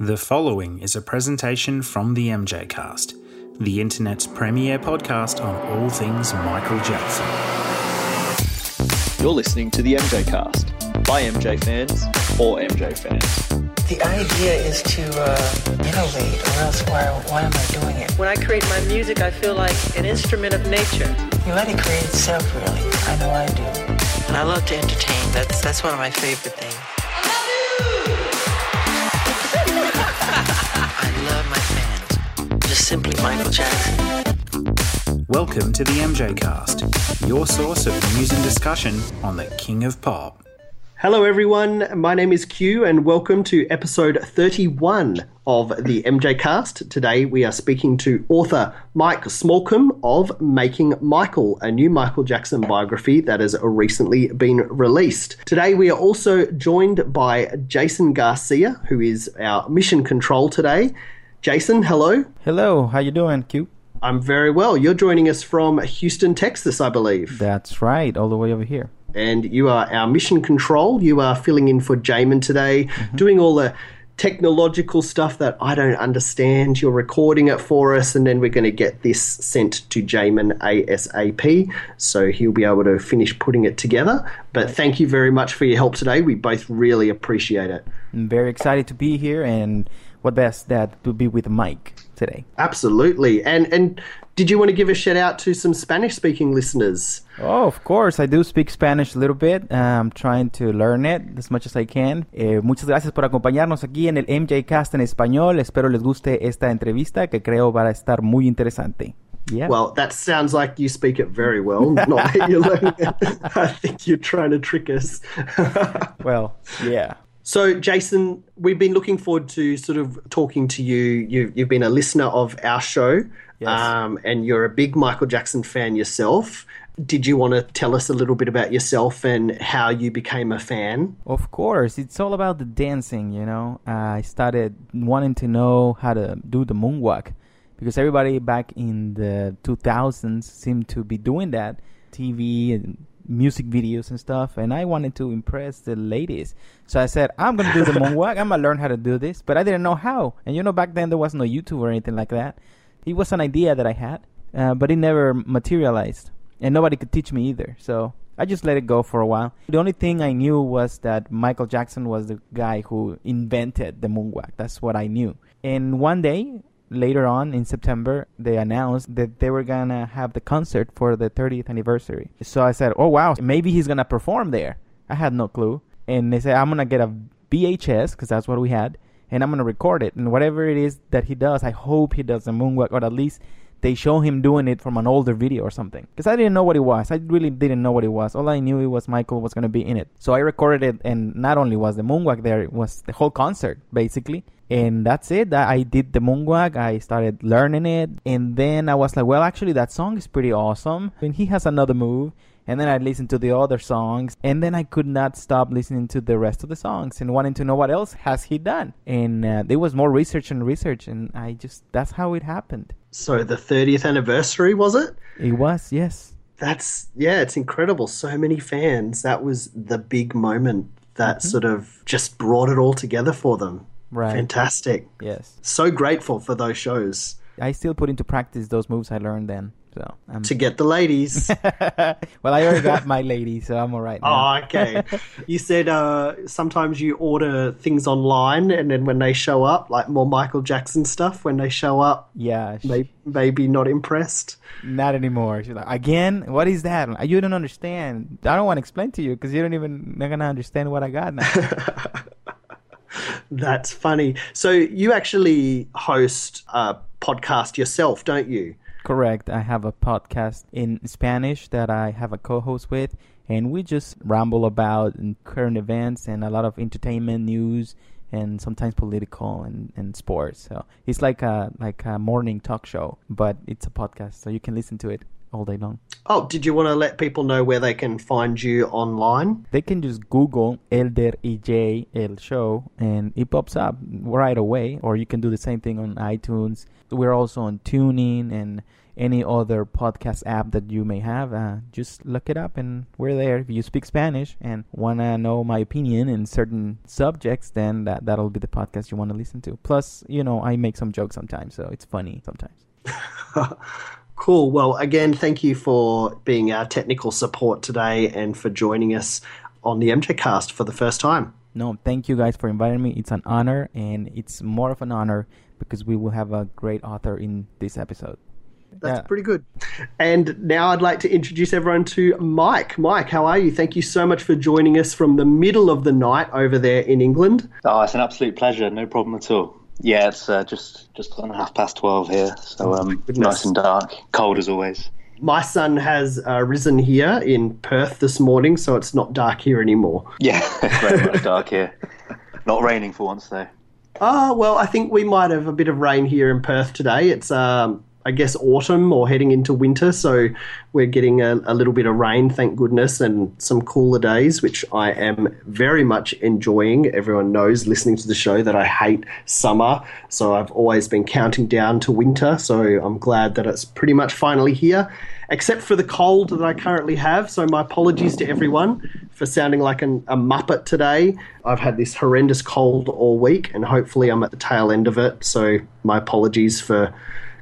The following is a presentation from the MJ Cast, the internet's premier podcast on all things Michael Jackson. You're listening to the MJ Cast by MJ fans for MJ fans. The idea is to uh, innovate, or else why, why am I doing it? When I create my music, I feel like an instrument of nature. You let it create itself, really. I know I do. And I love to entertain. That's that's one of my favorite things. Love my fans. Just simply Michael Jackson. Welcome to the MJ Cast, your source of news and discussion on the King of Pop. Hello, everyone. My name is Q, and welcome to episode 31 of the MJ Cast. Today, we are speaking to author Mike Smallcombe of Making Michael, a new Michael Jackson biography that has recently been released. Today, we are also joined by Jason Garcia, who is our mission control today. Jason, hello. Hello, how you doing, Q? I'm very well. You're joining us from Houston, Texas, I believe. That's right, all the way over here. and you are our mission control. You are filling in for Jamin today, mm-hmm. doing all the technological stuff that I don't understand. You're recording it for us, and then we're going to get this sent to Jamin ASAP, so he'll be able to finish putting it together. But thank you very much for your help today. We both really appreciate it. I'm very excited to be here, and what best that to be with Mike today. Absolutely. And and did you want to give a shout out to some Spanish speaking listeners? Oh, of course, I do speak Spanish a little bit. I'm trying to learn it as much as I can. Eh, muchas gracias por acompañarnos aquí en el MJ Cast en español. Espero les guste esta entrevista que creo va a estar muy interesante. Yeah. Well, that sounds like you speak it very well. Not that you're learning it. I think you're trying to trick us. well, yeah. So, Jason, we've been looking forward to sort of talking to you. You've, you've been a listener of our show, Yes. um, and you're a big Michael Jackson fan yourself. Did you want to tell us a little bit about yourself and how you became a fan? Of course, it's all about the dancing, you know. I started wanting to know how to do the moonwalk because everybody back in the 2000s seemed to be doing that, TV and music videos and stuff, and I wanted to impress the ladies. So I said, I'm to do the moonwalk. I'm to learn how to do this, but I didn't know how. And you know, back then there was no YouTube or anything like that. It was an idea that I had, uh, but it never materialized and nobody could teach me either. So I just let it go for a while. The only thing I knew was that Michael Jackson was the guy who invented the moonwalk. That's what I knew. And one day, later on in September, they announced that they were gonna have the concert for the 30th anniversary. So I said, "Oh wow, maybe he's gonna perform there." I had no clue. And they said, "I'm gonna get a VHS because that's what we had." And I'm gonna record it, and whatever it is that he does, I hope he does a moonwalk, or at least they show him doing it from an older video or something. Because I didn't know what it was. I really didn't know what it was. All I knew it was Michael was gonna be in it. So I recorded it, and not only was the moonwalk there, it was the whole concert basically. And that's it. I I did the moonwalk. I started learning it, and then I was like, well, actually, that song is pretty awesome. And he has another move. And then I listened to the other songs, and then I could not stop listening to the rest of the songs and wanting to know what else has he done. And uh, there was more research and research, and I just that's how it happened. So, the 30th anniversary, was it? It was yes. That's, yeah, it's incredible. So many fans. That was the big moment that sort of just brought it all together for them. Right. Fantastic. Yes. So grateful for those shows I still put into practice those moves I learned then. So I'm to get the ladies. well, I already got my lady, so I'm all right now. Oh, okay. You said uh, sometimes you order things online, and then when they show up, like more Michael Jackson stuff, when they show up, yeah, sh- may- maybe not impressed. not anymore. She's like, again, what is that? You don't understand. I don't want to explain to you because you don't even not gonna understand what I got now. That's funny. So you actually host a podcast yourself, don't you? Correct. I have a podcast in Spanish that I have a co-host with, and we just ramble about current events and a lot of entertainment news and sometimes political and, and sports. So it's like a like a morning talk show, but it's a podcast, so you can listen to it all day long. Oh, did you want to let people know where they can find you online? They can just Google Elder EJ El Show and it pops up right away. Or you can do the same thing on iTunes. We're also on TuneIn and any other podcast app that you may have. Uh, just look it up, and we're there. If you speak Spanish and want to know my opinion in certain subjects, then that that'll be the podcast you want to listen to. Plus, you know, I make some jokes sometimes, so it's funny sometimes. Cool. Well, again, thank you for being our technical support today and for joining us on the MJ Cast for the first time. No, thank you guys for inviting me. It's an honor, and it's more of an honor because we will have a great author in this episode. That's yeah. pretty good. And now I'd like to introduce everyone to Mike. Mike, how are you? Thank you so much for joining us from the middle of the night over there in England. Oh, it's an absolute pleasure. No problem at all. Yeah, it's uh, just just on half past twelve here, so um, nice and dark, cold as always. My sun has uh, risen here in Perth this morning, so it's not dark here anymore. Yeah, it's very much dark here. Not raining for once, though. Ah, well, I think we might have a bit of rain here in Perth today. It's um, I guess, autumn or heading into winter. So we're getting a, a, little bit of rain, thank goodness, and some cooler days, which I am very much enjoying. Everyone knows listening to the show that I hate summer. So I've always been counting down to winter. So I'm glad that it's pretty much finally here, except for the cold that I currently have. So my apologies to everyone for sounding like an, a muppet today. I've had this horrendous cold all week, and hopefully I'm at the tail end of it. So my apologies for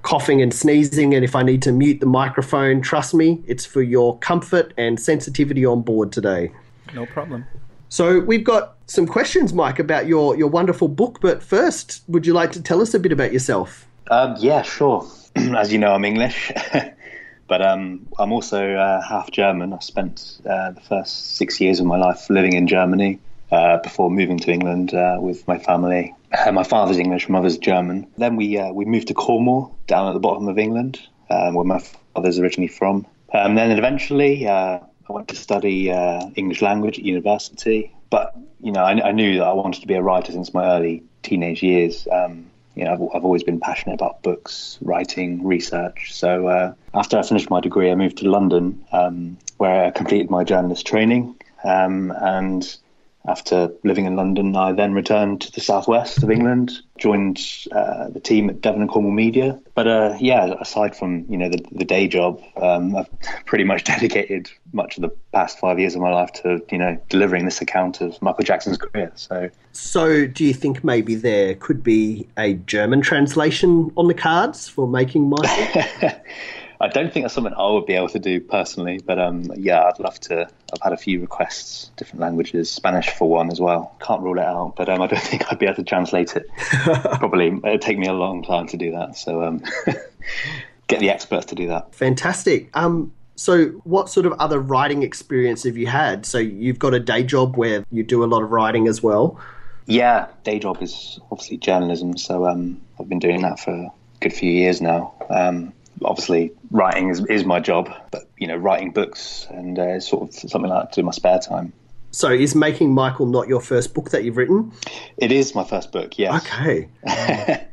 coughing and sneezing, and if I need to mute the microphone, trust me, it's for your comfort and sensitivity on board today. No problem. So we've got some questions, Mike, about your, your wonderful book. But first, would you like to tell us a bit about yourself? Um, yeah, sure. As you know, I'm English, but um, I'm also uh, half German. I spent uh, the first six years of my life living in Germany uh, before moving to England uh, with my family. Uh, my father's English, my mother's German. Then we uh, we moved to Cornwall, down at the bottom of England, um, where my father's originally from. Um, then eventually, uh, I went to study uh, English language at university. But you know, I, I, knew that I wanted to be a writer since my early teenage years. Um, you know, I've, I've, always been passionate about books, writing, research. So uh, after I finished my degree, I moved to London, um, where I completed my journalist training. Um, and after living in London, I then returned to the southwest of England, joined uh, the team at Devon and Cornwall Media. But uh, yeah, aside from you know the, the day job, um, I've pretty much dedicated much of the past five years of my life to you know delivering this account of Michael Jackson's career. So, so do you think maybe there could be a German translation on the cards for making Michael? I don't think that's something I would be able to do personally, but um, yeah, I'd love to. I've had a few requests, different languages, Spanish for one as well. Can't rule it out, but um, I don't think I'd be able to translate it. Probably it'd take me a long time to do that. So um, get the experts to do that. Fantastic. Um, so, what sort of other writing experience have you had? So, you've got a day job where you do a lot of writing as well. Yeah, day job is obviously journalism. So, um, I've been doing that for a good few years now. Um, obviously writing is, is my job, but you know, writing books and uh, sort of something like that to do my spare time. So, is Making Michael not your first book that you've written? It is my first book. Yes. Okay.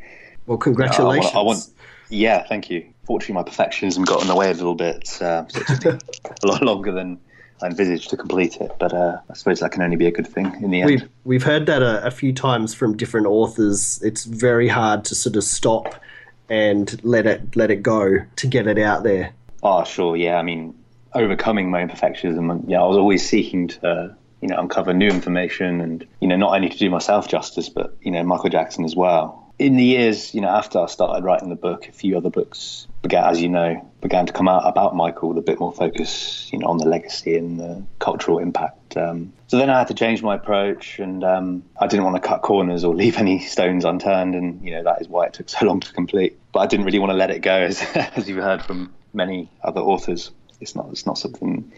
well, congratulations. I want, I want, yeah, thank you. Fortunately, my perfectionism got in the way a little bit. Uh, so it took me a lot longer than I envisaged to complete it, but uh, I suppose that can only be a good thing in the end. We've, we've heard that a, a few times from different authors. It's very hard to sort of stop and let it let it go to get it out there. Oh, sure, yeah. I mean, overcoming my imperfectionism. Yeah, I was always seeking to you know uncover new information and you know not only to do myself justice, but you know Michael Jackson as well. In the years, you know, after I started writing the book, a few other books began, as you know, began to come out about Michael with a bit more focus, you know, on the legacy and the cultural impact. Um, so then I had to change my approach, and um, I didn't want to cut corners or leave any stones unturned, and you know that is why it took so long to complete. But I didn't really want to let it go, as as you've heard from many other authors. It's not it's not something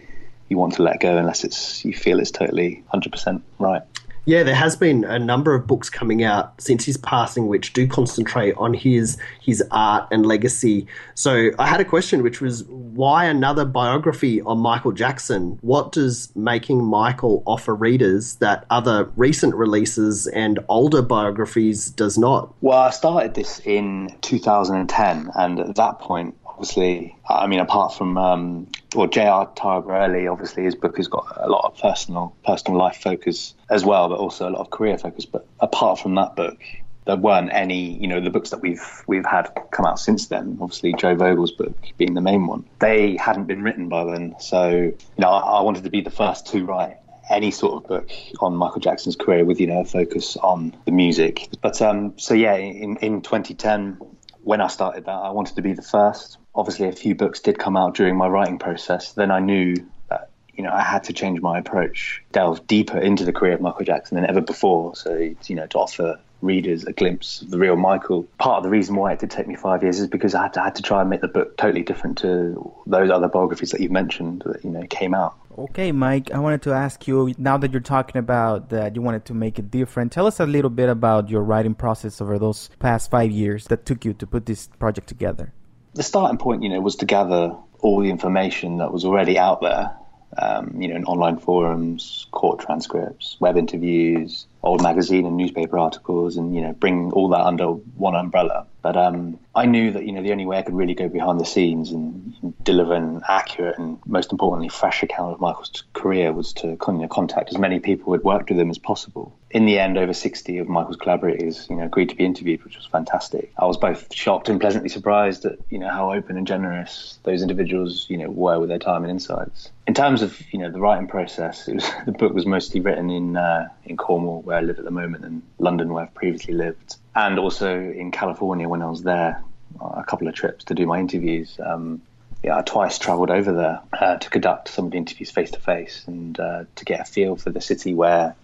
you want to let go unless it's you feel it's totally 100% right. Yeah, there has been a number of books coming out since his passing which do concentrate on his his art and legacy. So I had a question which was why another biography on Michael Jackson? What does Making Michael offer readers that other recent releases and older biographies does not? Well, I started this in 2010 and at that point obviously, I mean, apart from um, well, J.R. Taraborrelli, obviously his book has got a lot of personal personal life focus as well, but also a lot of career focus. But apart from that book, there weren't any, you know, the books that we've we've had come out since then. Obviously, Joe Vogel's book being the main one. They hadn't been written by then, so you know, I, I wanted to be the first to write any sort of book on Michael Jackson's career with you know a focus on the music. But um, so yeah, in in 2010, when I started that, I wanted to be the first. Obviously, a few books did come out during my writing process. Then I knew that you know I had to change my approach, delve deeper into the career of Michael Jackson than ever before. So you know to offer readers a glimpse of the real Michael. Part of the reason why it did take me five years is because I had to, had to try and make the book totally different to those other biographies that you've mentioned that you know came out. Okay, Mike, I wanted to ask you now that you're talking about that you wanted to make it different. Tell us a little bit about your writing process over those past five years that took you to put this project together. The starting point, you know, was to gather all the information that was already out there um, you know, in online forums, court transcripts, web interviews, old magazine and newspaper articles, and you know, bring all that under one umbrella. But um, I knew that you know the only way I could really go behind the scenes and deliver an accurate and most importantly fresh account of Michael's career was to you know, contact as many people who had worked with him as possible. In the end, over 60 of Michael's collaborators, you know, agreed to be interviewed, which was fantastic. I was both shocked and pleasantly surprised at you know how open and generous those individuals you know were with their time and insights. In terms of you know the writing process, was, the book was mostly written in uh, in Cornwall, where I live at the moment, and London, where I've previously lived and also in California when I was there, a couple of trips to do my interviews. Um, yeah, I twice travelled over there uh, to conduct some of the interviews face to face and uh, to get a feel for the city where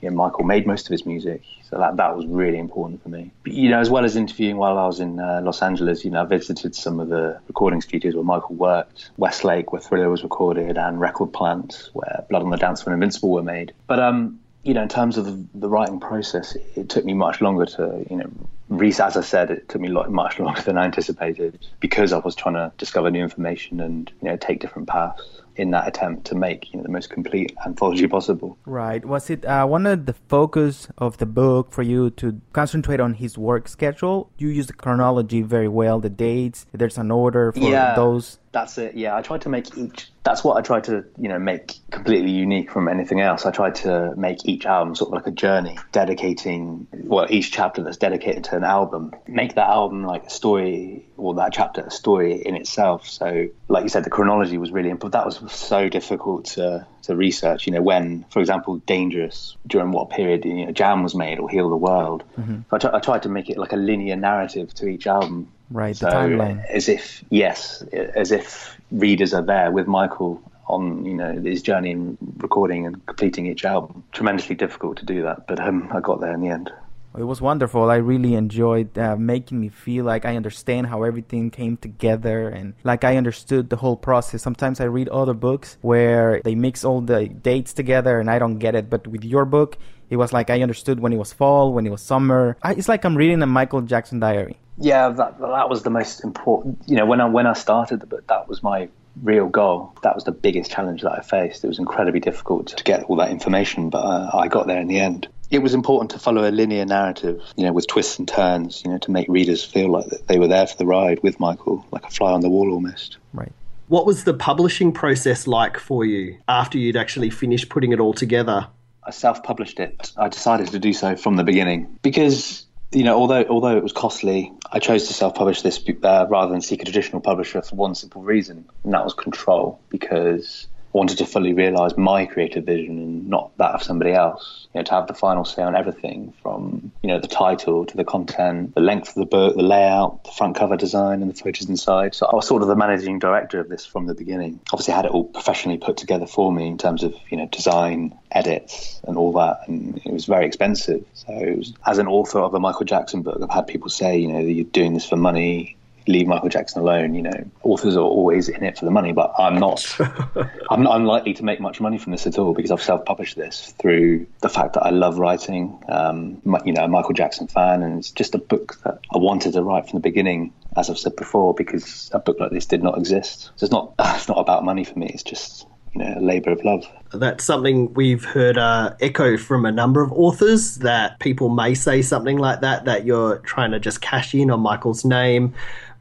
you know, Michael made most of his music. So that that was really important for me. But, you know, as well as interviewing while I was in uh, Los Angeles, you know, I visited some of the recording studios where Michael worked, Westlake, where Thriller was recorded, and Record Plant, where Blood on the Dance Floor and Invincible were made. But um, you know, in terms of the, the writing process, it, it, took me much longer to, you know, Reese, as I said, it took me much longer than I anticipated because I was trying to discover new information and, you know, take different paths in that attempt to make you know, the most complete anthology possible. Right. Was it uh, one of the focus of the book for you to concentrate on his work schedule? You use the chronology very well, the dates. There's an order for yeah, those. That's it. Yeah, I tried to make each. That's what I tried to you know make completely unique from anything else. I tried to make each album sort of like a journey, dedicating well each chapter that's dedicated to an album. Make that album like a story, or that chapter a story in itself. So, like you said, the chronology was really important. That was so difficult to to research. You know, when, for example, Dangerous during what period you know Jam was made or Heal the World. Mm-hmm. I, t- I tried to make it like a linear narrative to each album. Right, so, the timeline. As if yes, as if readers are there with Michael on you know his journey in recording and completing each album. Tremendously difficult to do that, but um, I got there in the end. It was wonderful. I really enjoyed uh, making me feel like I understand how everything came together and like I understood the whole process. Sometimes I read other books where they mix all the dates together and I don't get it, but with your book, it was like I understood when it was fall, when it was summer. I, it's like I'm reading a Michael Jackson diary. Yeah, that that was the most important. You know, when I when I started the book, that was my real goal. That was the biggest challenge that I faced. It was incredibly difficult to get all that information, but uh, I got there in the end it was important to follow a linear narrative, you know, with twists and turns, you know, to make readers feel like they were there for the ride with Michael, like a fly on the wall almost. Right. What was the publishing process like for you after you'd actually finished putting it all together? I self-published it. I decided to do so from the beginning because you know, although although it was costly, I chose to self-publish this uh, rather than seek a traditional publisher for one simple reason, and that was control. Because wanted to fully realize my creative vision and not that of somebody else. You know, to have the final say on everything from, you know, the title to the content, the length of the book, the layout, the front cover design and the photos inside. So I was sort of the managing director of this from the beginning. Obviously I had it all professionally put together for me in terms of, you know, design, edits and all that. And it was very expensive. So was, as an author of a Michael Jackson book, I've had people say, you know, you're doing this for money leave Michael Jackson alone. You know, authors are always in it for the money, but I'm not. I'm not unlikely to make much money from this at all because I've self-published this through the fact that I love writing. Um, you know, a Michael Jackson fan, and it's just a book that I wanted to write from the beginning, as I've said before, because a book like this did not exist. So it's not. It's not about money for me. It's just you know, a labour of love. That's something we've heard uh, echo from a number of authors that people may say something like that, that you're trying to just cash in on Michael's name.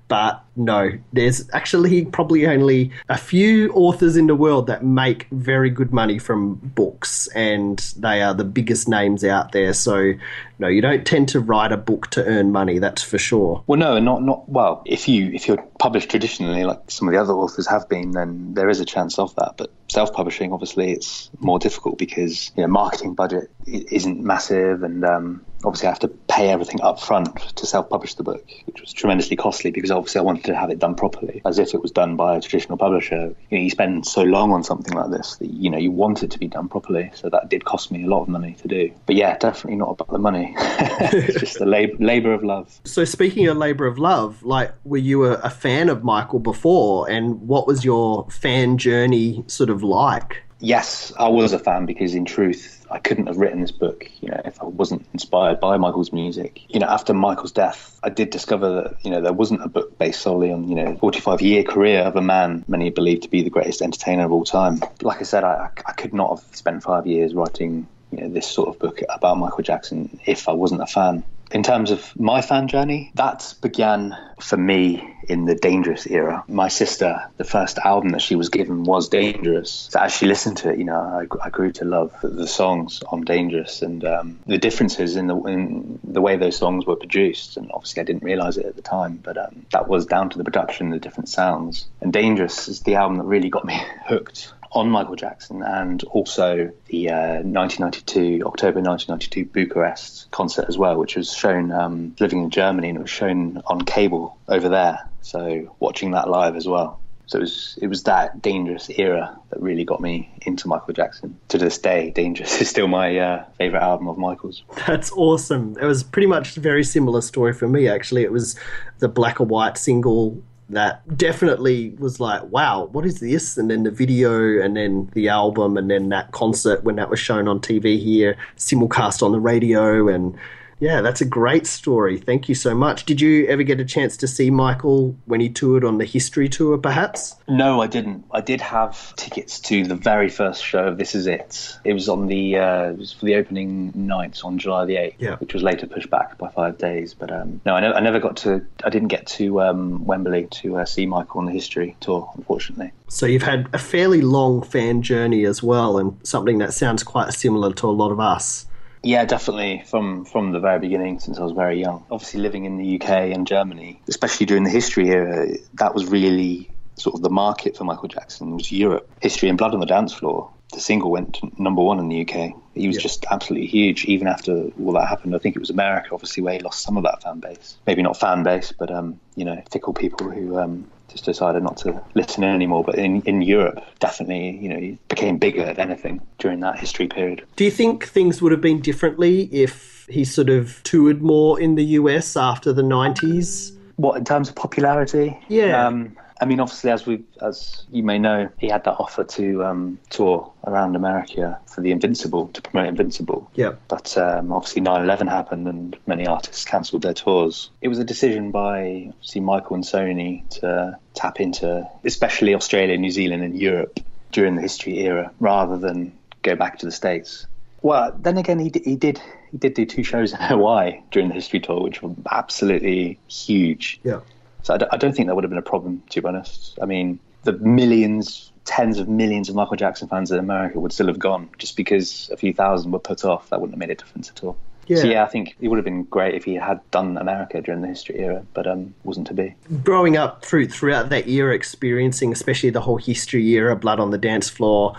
But no. There's actually probably only a few authors in the world that make very good money from books, and they are the biggest names out there. So, no, you don't tend to write a book to earn money. That's for sure. Well, no, not not well. If you if you're published traditionally, like some of the other authors have been, then there is a chance of that. But self-publishing, obviously, it's more difficult because you know marketing budget isn't massive, and um, obviously I have to pay everything up front to self-publish the book, which was tremendously costly because obviously I wanted to have it done properly, as if it was done by a traditional publisher. You know, you spend so long on something like this that you know you want it to be done properly, so that did cost me a lot of money to do. But yeah, definitely not about the money. it's just the labor labor of love. So speaking of labor of love, like were you a, a fan of Michael before, and what was your fan journey sort of like? Yes, I was a fan because, in truth, I couldn't have written this book, you know, if I wasn't inspired by Michael's music. You know, after Michael's death, I did discover that, you know, there wasn't a book based solely on, you know, 45 year career of a man many believe to be the greatest entertainer of all time. Like I said, I, I could not have spent five years writing, you know, this sort of book about Michael Jackson if I wasn't a fan in terms of my fan journey, that began for me in the Dangerous era. My sister, the first album that she was given was Dangerous. So as she listened to it, you know, I, I grew to love the songs on Dangerous and um, the differences in the in the way those songs were produced. And obviously, I didn't realize it at the time, but um, that was down to the production, the different sounds. And Dangerous is the album that really got me hooked on Michael Jackson and also the uh, 1992 October 1992 Bucharest concert as well, which was shown um, living in Germany and it was shown on cable over there. So watching that live as well. So it was it was that dangerous era that really got me into Michael Jackson. To this day, Dangerous is still my uh, favorite album of Michael's. That's awesome. It was pretty much a very similar story for me. Actually, it was the black and white single that definitely was like, wow, what is this? And then the video, and then the album, and then that concert when that was shown on TV here, simulcast on the radio, and yeah, that's a great story. Thank you so much. Did you ever get a chance to see Michael when he toured on the history tour, perhaps? No, I didn't. I did have tickets to the very first show of This Is It. It was on the uh, it was for the opening night on July the eighth, yeah. which was later pushed back by five days. But um, no, I, ne- I, never got to. I didn't get to um, Wembley to uh, see Michael on the history tour, unfortunately. So you've had a fairly long fan journey as well, and something that sounds quite similar to a lot of us. Yeah, definitely from from the very beginning since I was very young. Obviously, living in the UK and Germany, especially during the history era, that was really sort of the market for Michael Jackson was Europe. History and Blood on the Dance Floor. The single went number one in the UK. He was yeah. just absolutely huge, even after all that happened. I think it was America, obviously, where he lost some of that fan base. Maybe not fan base, but um, you know, fickle people who um, just decided not to listen in anymore. But in, in Europe, definitely, you know, he became bigger than anything during that history period. Do you think things would have been differently if he sort of toured more in the US after the 90s? What, in terms of popularity? Yeah. Um, I mean, obviously, as we, as you may know, he had that offer to um, tour around America for the Invincible to promote Invincible. Yeah. But um, obviously, 9/11 happened, and many artists cancelled their tours. It was a decision by obviously Michael and Sony to tap into, especially Australia, New Zealand, and Europe during the history era, rather than go back to the states. Well, then again, he he did he did do two shows in Hawaii during the history tour, which were absolutely huge. Yeah. So I don't, don't think that would have been a problem, to be honest. I mean, the millions, tens of millions of Michael Jackson fans in America would still have gone just because a few thousand were put off. That wouldn't have made a difference at all. Yeah. So yeah, I think it would have been great if he had done America during the history era, but um, wasn't to be. Growing up through throughout that era, experiencing especially the whole history era, blood on the dance floor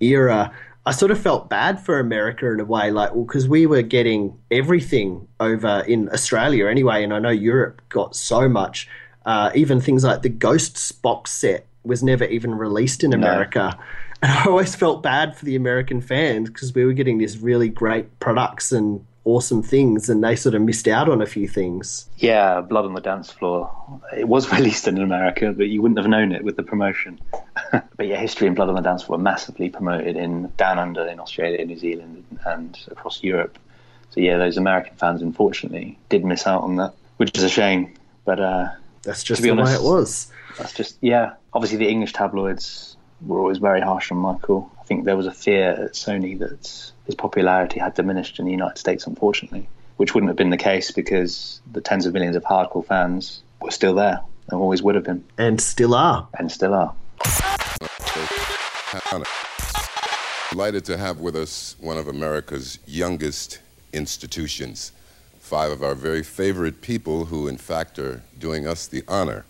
era, I sort of felt bad for America in a way, like, well, because we were getting everything over in Australia anyway, and I know Europe got so much. Uh, even things like the Ghosts box set was never even released in America. No. And I always felt bad for the American fans because we were getting these really great products and awesome things, and they sort of missed out on a few things. Yeah, Blood on the Dance Floor. It was released in America, but you wouldn't have known it with the promotion. but yeah, History and Blood on the Dance Floor were massively promoted in Down Under, in Australia, New Zealand, and across Europe. So yeah, those American fans, unfortunately, did miss out on that, which is a shame. But uh, that's just the honest, way it was. That's just yeah. Obviously, the English tabloids were always very harsh on Michael. I think there was a fear at Sony that his popularity had diminished in the United States, unfortunately, which wouldn't have been the case because the tens of millions of hardcore fans were still there and always would have been. And still are. And still are. Delighted to have with us one of America's youngest institutions. Five of our very favorite people who, in fact, are doing us the honor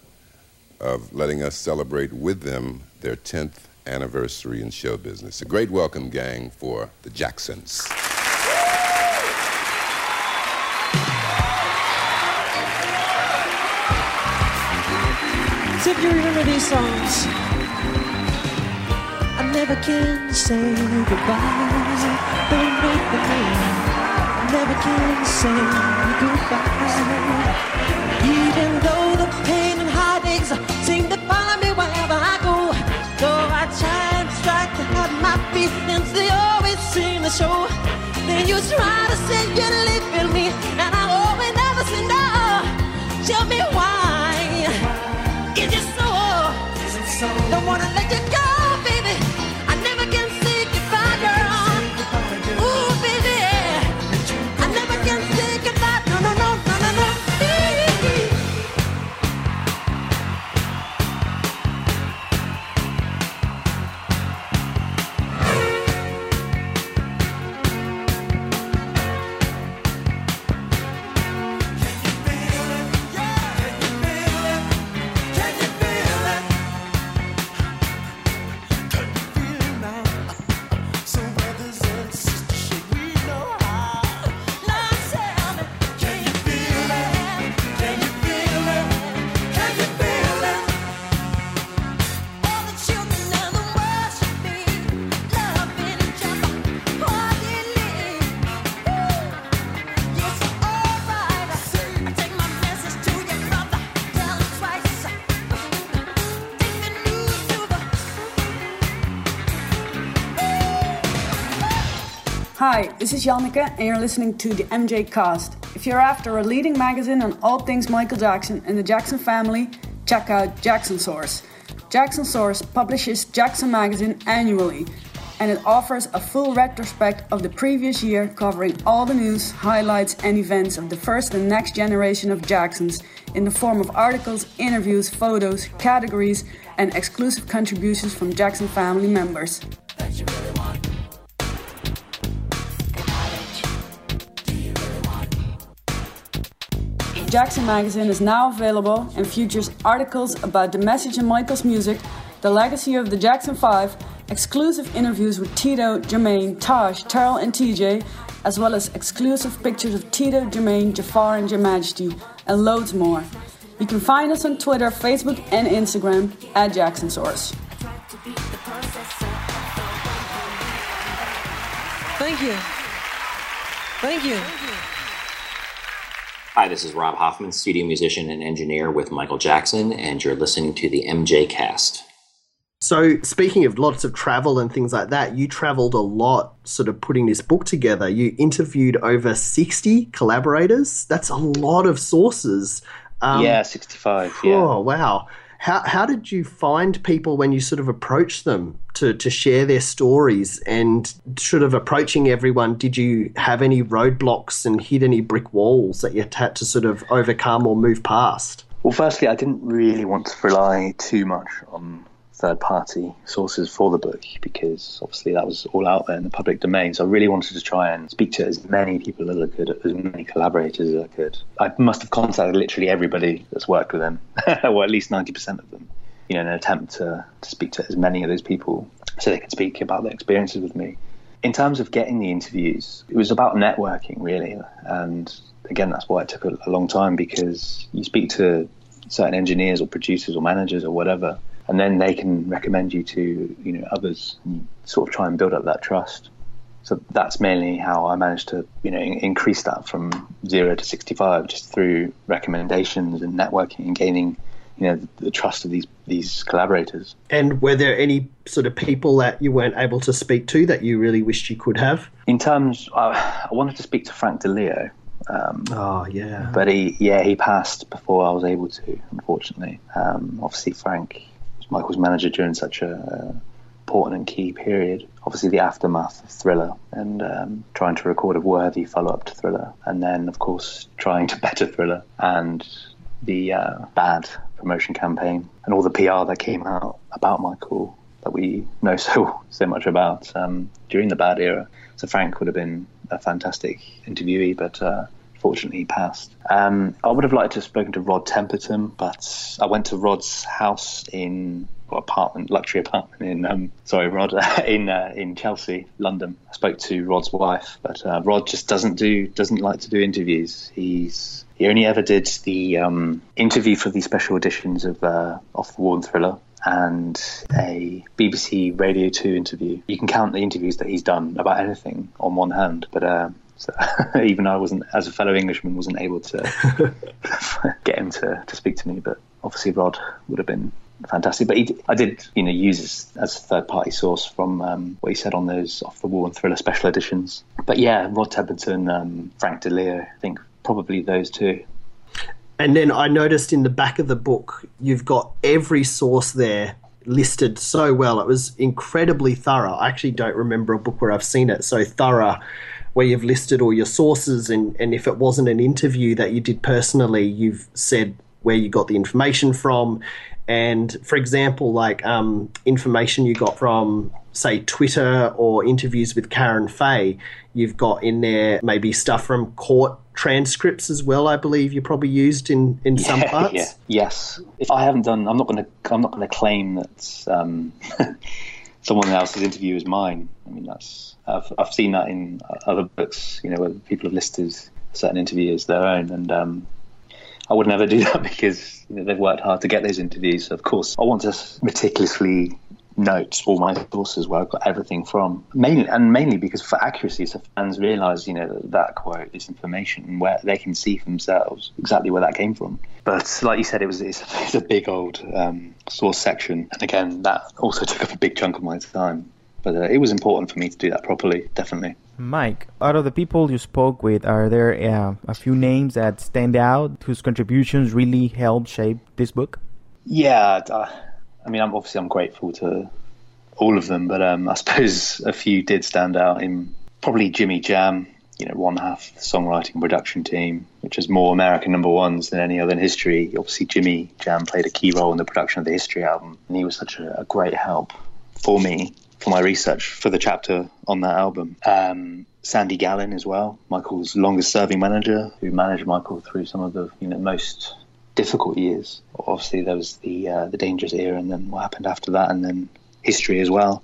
of letting us celebrate with them their 10th anniversary in show business. A great welcome, gang, for the Jacksons. If you remember these songs, I never can say goodbye. Don't wait for me. Never can say goodbye. Even though the pain and heartaches seem to follow me wherever I go. Though I try and strike to have my feelings, they always seem to show. Then you try to say you live with me, and I always never say no. Tell me why. Is it so? Is it so? Don't wanna let you go, this is Janneke, and you're listening to the MJ Cast. If you're after a leading magazine on all things Michael Jackson and the Jackson family, check out Jackson Source. Jackson Source publishes Jackson Magazine annually, and it offers a full retrospect of the previous year covering all the news, highlights, and events of the first and next generation of Jacksons in the form of articles, interviews, photos, categories, and exclusive contributions from Jackson family members. Jackson Magazine is now available and features articles about the message in Michael's music, the legacy of the Jackson 5, exclusive interviews with Tito, Jermaine, Taj, Taryll, and TJ, as well as exclusive pictures of Tito, Jermaine, Jaafar, and Jermajesty, and loads more. You can find us on Twitter, Facebook, and Instagram at Jackson Source. Thank you. Thank you. Hi, this is Rob Hoffman, studio musician and engineer with Michael Jackson, and you're listening to the MJ Cast. So, speaking of lots of travel and things like that, you traveled a lot sort of putting this book together. You interviewed over 60 collaborators. That's a lot of sources. Um, yeah, 65. Yeah. Oh, wow. How, how did you find people when you sort of approached them to, to share their stories and sort of approaching everyone? Did you have any roadblocks and hit any brick walls that you had to sort of overcome or move past? Well, firstly, I didn't really want to rely too much on third party sources for the book because obviously that was all out there in the public domain. So I really wanted to try and speak to as many people as I could, as many collaborators as I could. I must have contacted literally everybody that's worked with them, or at least 90% of them, you know, in an attempt to, to speak to as many of those people so they could speak about their experiences with me. In terms of getting the interviews, it was about networking really. And again, that's why it took a, a long time because you speak to certain engineers or producers or managers or whatever and then they can recommend you to you know others and sort of try and build up that trust so that's mainly how I managed to you know increase that from zero to 65 just through recommendations and networking and gaining you know the, the trust of these these collaborators And were there any sort of people that you weren't able to speak to that you really wished you could have? in terms I, I wanted to speak to Frank DiLeo um, Oh, yeah. but he yeah he passed before I was able to unfortunately um, obviously Frank was Michael's manager during such a uh, important and key period obviously the aftermath of Thriller and um, trying to record a worthy follow-up to Thriller and then of course trying to better Thriller and the uh, bad promotion campaign and all the PR that came out about Michael that we know so so much about um, during the bad era. So Frank would have been a fantastic interviewee, but uh, fortunately he passed. Um, I would have liked to have spoken to Rod Temperton, but I went to Rod's house in apartment, luxury apartment in um, sorry, Rod in uh, in Chelsea, London. I spoke to Rod's wife, but uh, Rod just doesn't do doesn't like to do interviews. He's he only ever did the um, interview for the special editions of uh, Off the Wall and Thriller and a BBC Radio 2 interview. You can count the interviews that he's done about anything on one hand, but uh, so even I wasn't, as a fellow Englishman, wasn't able to get him to, to speak to me. But obviously, Rod would have been fantastic. But he, I did, you know, use as, as a third party source from um, what he said on those off the wall and thriller special editions. But yeah, Rod Temperton, um, Frank DiLeo, I think probably those two. And then I noticed in the back of the book, you've got every source there listed so well. It was incredibly thorough. I actually don't remember a book where I've seen it so thorough, where you've listed all your sources. And, and if it wasn't an interview that you did personally, you've said where you got the information from. And for example, like um, information you got from, say, Twitter or interviews with Karen Faye, you've got in there maybe stuff from court transcripts as well. I believe you probably used in in yeah, some parts. Yeah. Yes. If I haven't done, I'm not going to. I'm not going to claim that um, someone else's interview is mine. I mean, that's I've I've seen that in other books. You know, where people have listed certain interview as their own, and um, I would never do that because you know, they've worked hard to get those interviews. So of course, I want to meticulously note all my sources where I've got everything from. Mainly and mainly because for accuracy, so fans realise, you know, that, that quote, this information, and where they can see for themselves exactly where that came from. But like you said, it was it's, it's a big old um, source section, and again, that also took up a big chunk of my time. But uh, it was important for me to do that properly, definitely. Mike, out of the people you spoke with, are there uh, a few names that stand out whose contributions really helped shape this book? Yeah, I mean, I'm obviously I'm grateful to all of them, but um, I suppose a few did stand out. In probably Jimmy Jam, you know, one half the songwriting production team, which is more American number ones than any other in history. Obviously, Jimmy Jam played a key role in the production of the History album, and he was such a, a great help for me for my research for the chapter on that album. Um, Sandy Gallin as well, Michael's longest serving manager, who managed Michael through some of the you know most difficult years. Obviously, there was the uh, the dangerous era, and then what happened after that, and then history as well.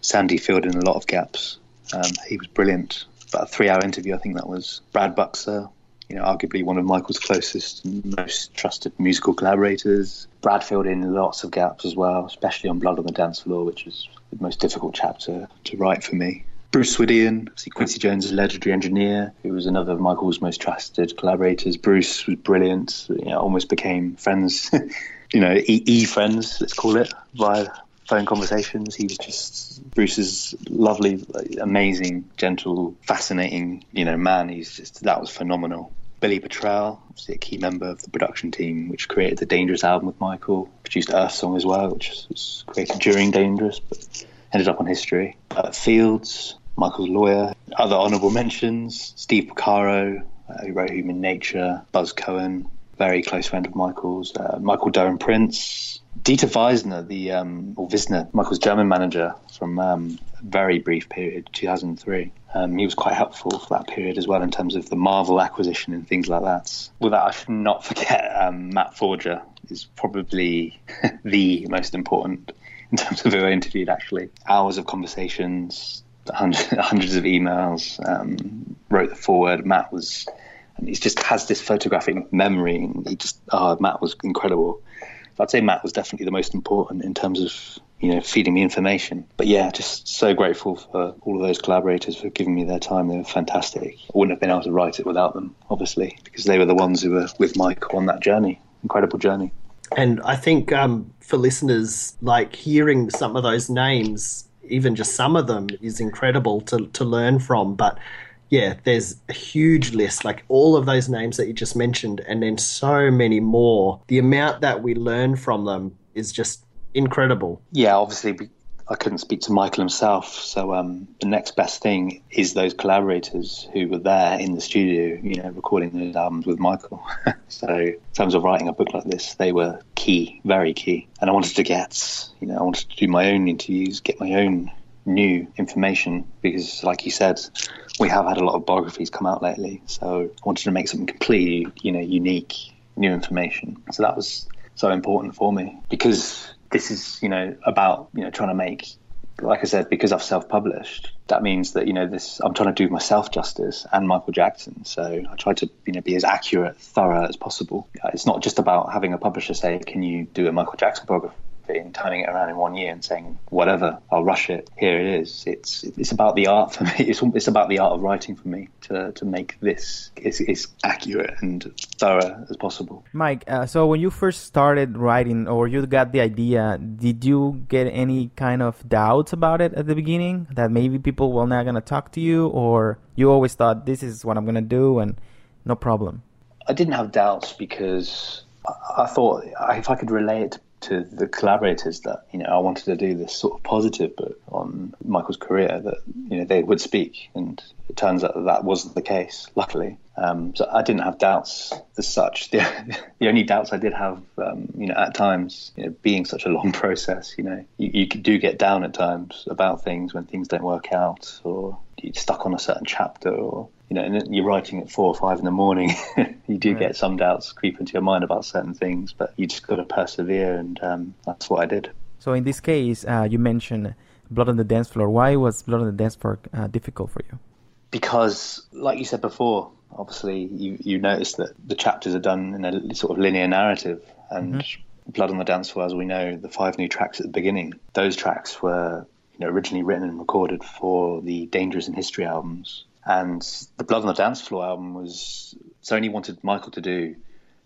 Sandy filled in a lot of gaps. Um, he was brilliant. About a three-hour interview, I think that was. Brad Buxer, you know, arguably one of Michael's closest and most trusted musical collaborators. Brad filled in lots of gaps as well, especially on Blood on the Dance Floor, which was the most difficult chapter to write for me. Bruce Swedien, Quincy Jones' legendary engineer, who was another of Michael's most trusted collaborators. Bruce was brilliant, you know, almost became friends, you know, e friends, let's call it, via phone conversations. He was just Bruce's lovely, amazing, gentle, fascinating, you know, man. He's just that was phenomenal. Billy Bottrell, obviously a key member of the production team, which created the Dangerous album with Michael, produced Earth Song as well, which was created during Dangerous, but ended up on History. Uh, Fields, Michael's lawyer. Other honourable mentions: Steve Porcaro, uh, who wrote Human Nature, Buz Kohan, very close friend of Michael's, uh, Michael Durham Prince, Dieter Wiesner, the um, or Wisner, Michael's German manager from um, a very brief period, 2003. Um, he was quite helpful for that period as well in terms of the Marvel acquisition and things like that. With that, I should not forget um, Matt Forger is probably the most important in terms of who I interviewed. Actually, hours of conversations, hundreds of emails, um, wrote the forward. Matt was, and he just has this photographic memory. And he just, oh, Matt was incredible. I'd say Matt was definitely the most important in terms of you know feeding me information. But yeah, just so grateful for all of those collaborators for giving me their time. They were fantastic. I wouldn't have been able to write it without them, obviously, because they were the ones who were with Mike on that journey. Incredible journey. And I think um, for listeners, like hearing some of those names even just some of them is incredible to, to learn from. But yeah, there's a huge list, like all of those names that you just mentioned, and then so many more. The amount that we learn from them is just incredible. Yeah, obviously, I couldn't speak to Michael himself, so um, the next best thing is those collaborators who were there in the studio, you know, recording those albums with Michael. so, in terms of writing a book like this, they were key, very key. And I wanted to get, you know, I wanted to do my own interviews, get my own new information because, like you said, we have had a lot of biographies come out lately. So I wanted to make something completely, you know, unique, new information. So that was so important for me because this is, you know, about you know trying to make like I said, because I've self-published, that means that you know this. I'm trying to do myself justice and Michael Jackson. So I try to you know be as accurate, thorough as possible. Uh, it's not just about having a publisher say, "Can you do a Michael Jackson biography?" And turning it around in one year and saying whatever I'll rush it. Here it is. It's it's about the art for me. It's, it's about the art of writing for me to, to make this as, as accurate and thorough as possible. Mike uh, so when you first started writing or you got the idea did you get any kind of doubts about it at the beginning that maybe people were not going to talk to you? Or you always thought this is what I'm going to do and no problem? I didn't have doubts because I thought if I could relate it to the collaborators that you know I wanted to do this sort of positive book on Michael's career that you know they would speak, and it turns out that that wasn't the case. Luckily, um, so I didn't have doubts as such. The, the only doubts I did have, um, you know, at times, you know, being such a long process, you know, you, you do get down at times about things when things don't work out, or you're stuck on a certain chapter, or you know, and you're writing at four or five in the morning, you do get some doubts creep into your mind about certain things, but you just got to persevere, and um, that's what I did. So in this case, uh, you mentioned Blood on the Dance Floor. Why was Blood on the Dance Floor uh, difficult for you? Because, like you said before, obviously you you notice that the chapters are done in a sort of linear narrative, and mm-hmm. Blood on the Dance Floor, as we know, the five new tracks at the beginning, those tracks were you know originally written and recorded for the Dangerous in History albums and the Blood on the Dance Floor album was Sony wanted Michael to do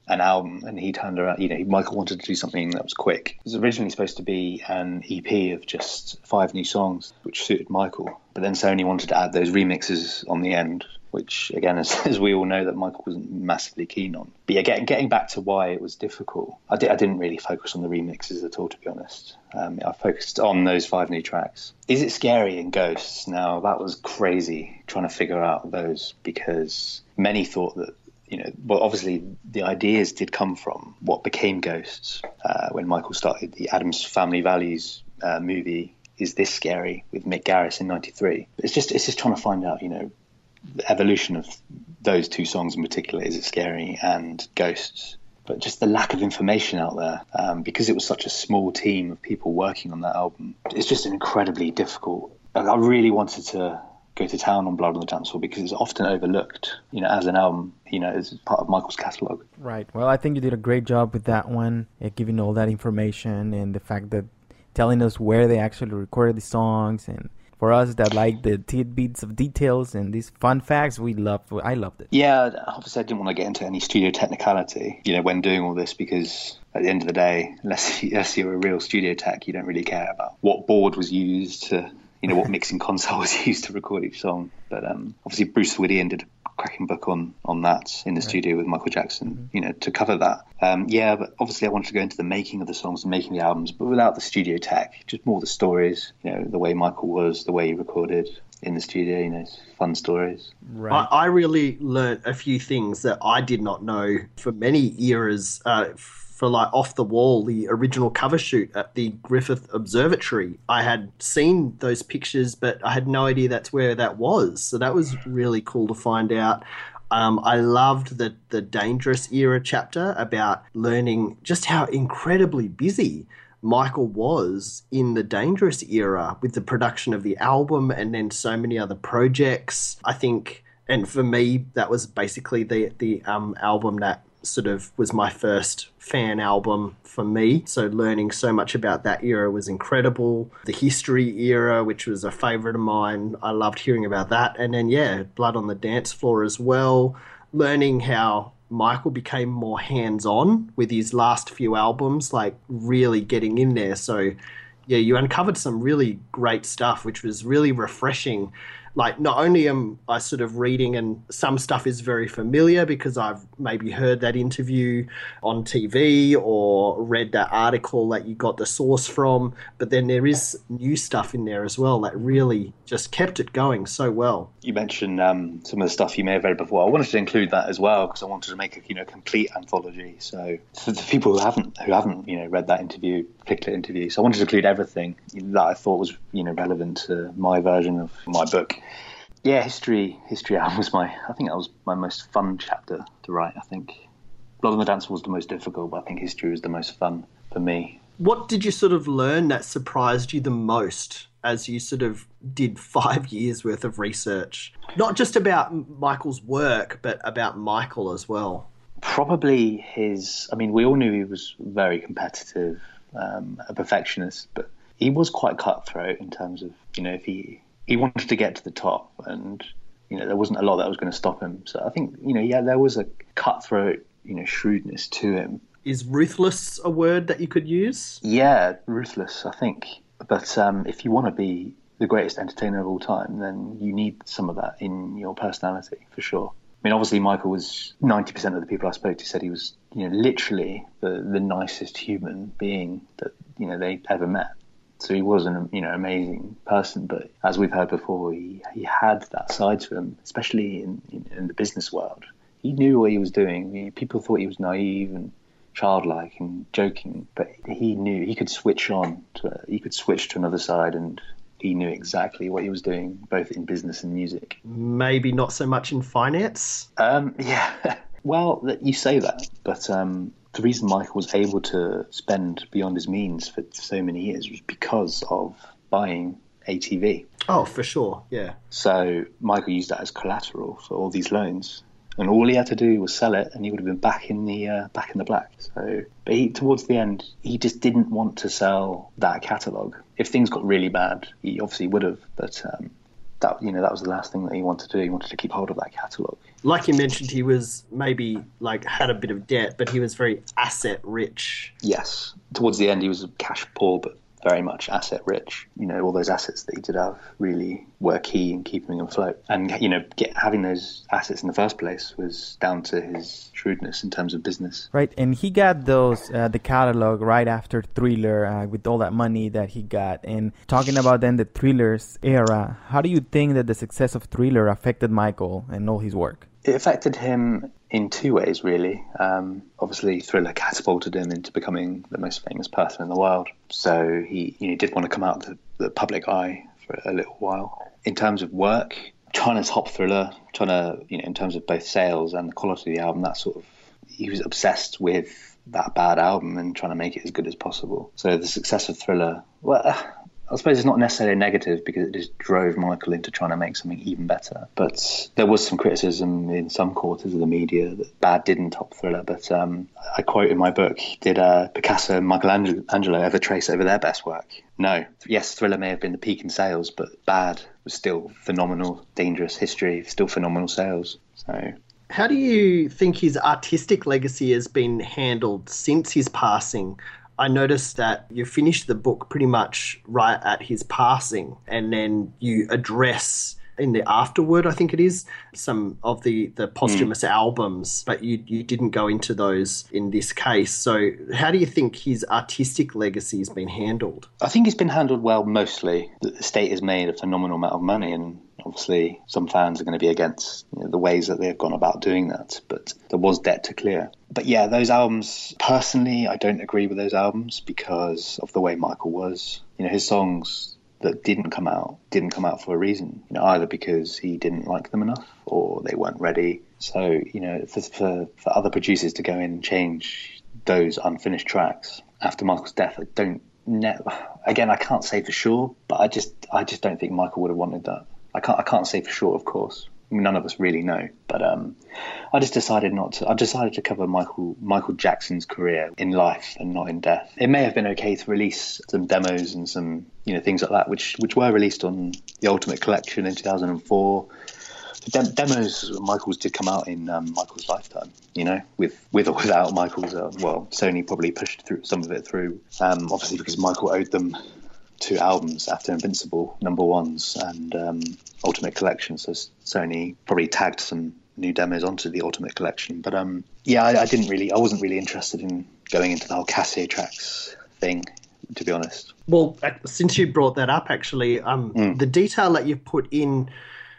an album, and he turned around. You know, Michael wanted to do something that was quick. It was originally supposed to be an EP of just five new songs, which suited Michael. But then Sony wanted to add those remixes on the end, which again, as, as, we all know, that Michael wasn't massively keen on. But yeah, getting getting back to why it was difficult, I, di- I didn't really focus on the remixes at all, to be honest. Um, I focused on those five new tracks. Is it scary in Ghosts? Now that was crazy trying to figure out those because many thought that you know, well, obviously the ideas did come from what became Ghosts uh, when Michael started the Addams Family Values uh, movie. Is this scary with Mick Garris in '93? It's just it's just trying to find out, you know, evolution of those two songs in particular. Is it scary and Ghosts? But just the lack of information out there, um, because it was such a small team of people working on that album, it's just incredibly difficult. I really wanted to go to town on Blood on the Dance Floor because it's often overlooked, you know, as an album, you know, as part of Michael's catalogue. Right. Well, I think you did a great job with that one, giving all that information and the fact that telling us where they actually recorded the songs and for us that like the tidbits of details and these fun facts we loved i loved it. Yeah obviously i didn't want to get into any studio technicality you know when doing all this because at the end of the day unless, unless you're a real studio tech you don't really care about what board was used to you know what mixing console was used to record each song but um, obviously Bruce Swedien did cracking book on on that in the right. studio with Michael Jackson, mm-hmm. you know, to cover that. Um, yeah, but obviously I wanted to go into the making of the songs and making the albums, but without the studio tech, just more the stories, you know, the way Michael was, the way he recorded in the studio, you know, fun stories. Right. I, I really learned a few things that I did not know for many eras. Uh, for like off the wall, the original cover shoot at the Griffith Observatory. I had seen those pictures, but I had no idea that's where that was. So that was really cool to find out. Um, I loved the the dangerous era chapter about learning just how incredibly busy Michael was in the dangerous era with the production of the album and then so many other projects. I think, and for me, that was basically the the um, album that sort of was my first fan album for me. So learning so much about that era was incredible. The history era, which was a favorite of mine, I loved hearing about that. And then yeah, Blood on the Dance Floor as well. Learning how Michael became more hands-on with his last few albums, like really getting in there. So yeah, you uncovered some really great stuff, which was really refreshing like not only am I sort of reading and some stuff is very familiar because I've maybe heard that interview on TV or read that article that you got the source from, but then there is new stuff in there as well that really just kept it going so well. You mentioned um, some of the stuff you may have read before. I wanted to include that as well because I wanted to make a you know complete anthology. So for the people who haven't who haven't you know read that interview, particular interview, so I wanted to include everything that I thought was you know relevant to my version of my book yeah, history history album was my I think that was my most fun chapter to write. I think Blood on the Dance was the most difficult, but I think history was the most fun for me. What did you sort of learn that surprised you the most as you sort of did five years worth of research? Not just about Michael's work, but about Michael as well. Probably his. I mean, we all knew he was very competitive, um, a perfectionist, but he was quite cutthroat in terms of you know if he he wanted to get to the top, and you know there wasn't a lot that was going to stop him. So I think you know yeah there was a cutthroat you know shrewdness to him. Is ruthless a word that you could use? Yeah, ruthless. I think, but um, if you want to be the greatest entertainer of all time, then you need some of that in your personality for sure. I mean, obviously, Michael was 90% of the people I spoke to said he was, you know, literally the, the nicest human being that, you know, they ever met. So he was an you know amazing person, but as we've heard before, he he had that side to him, especially in in, in the business world. He knew what he was doing. He, people thought he was naive and childlike and joking, but he knew he could switch on to he could switch to another side and he knew exactly what he was doing, both in business and music. Maybe not so much in finance. Um, yeah, well, you say that, but um, the reason Michael was able to spend beyond his means for so many years was because of buying ATV. Oh, for sure, yeah. So Michael used that as collateral for all these loans, and all he had to do was sell it, and he would have been back in the uh, back in the black. So, but he, towards the end, he just didn't want to sell that catalog. If things got really bad, he obviously would have, but um, that you know that was the last thing that he wanted to do. He wanted to keep hold of that catalog. Like you mentioned, he was maybe like had a bit of debt, but he was very asset rich. Yes, towards the end, he was cash poor, but very much asset rich. You know, all those assets that he did have really were key in keeping him afloat. And you know, get, having those assets in the first place was down to his shrewdness in terms of business. Right, and he got those uh, the catalog right after Thriller uh, with all that money that he got. And talking about then the Thriller's era, how do you think that the success of Thriller affected Michael and all his work? It affected him in two ways, really. Um, obviously, Thriller catapulted him into becoming the most famous person in the world. So he you know, did want to come out to the public eye for a little while. In terms of work, to top Thriller, trying to, you know, in terms of both sales and the quality of the album, that sort of, he was obsessed with that bad album and trying to make it as good as possible. So the success of Thriller, well, I suppose it's not necessarily negative because it just drove Michael into trying to make something even better. But there was some criticism in some quarters of the media that Bad didn't top Thriller. But um, I quote in my book, did uh, Picasso and Michelangelo ever trace over their best work? No. Yes, Thriller may have been the peak in sales, but Bad was still phenomenal, dangerous history, still phenomenal sales. So how do you think his artistic legacy has been handled since his passing? I noticed that you finished the book pretty much right at his passing, and then you address in the afterword, I think it is, some of the, the posthumous mm. albums, but you, you didn't go into those in this case. So, how do you think his artistic legacy has been handled? I think it's been handled well mostly. The state has made a phenomenal amount of money, and obviously some fans are going to be against you know, the ways that they've gone about doing that, but there was debt to clear. But yeah, those albums, personally, I don't agree with those albums because of the way Michael was. You know, his songs that didn't come out didn't come out for a reason. You know, either because he didn't like them enough or they weren't ready. So you know, for for, for other producers to go in and change those unfinished tracks after Michael's death, I don't. Ne- again, I can't say for sure, but I just I just don't think Michael would have wanted that. I can't I can't say for sure, of course. None of us really know, but um, I just decided not to. I decided to cover Michael Michael Jackson's career in life and not in death. It may have been okay to release some demos and some you know things like that, which which were released on the Ultimate Collection in 2004. The dem- demos Michael's did come out in um, Michael's lifetime, you know, with with or without Michael's. Uh, well, Sony probably pushed through some of it through, um, obviously because Michael owed them two albums after Invincible, number ones, and um, Ultimate Collection. So Sony probably tagged some new demos onto the Ultimate Collection. But um, yeah, I, I, didn't really, I wasn't really interested in going into the whole Cascio tracks thing, to be honest. Well, since you brought that up, actually, um, mm. the detail that you've put in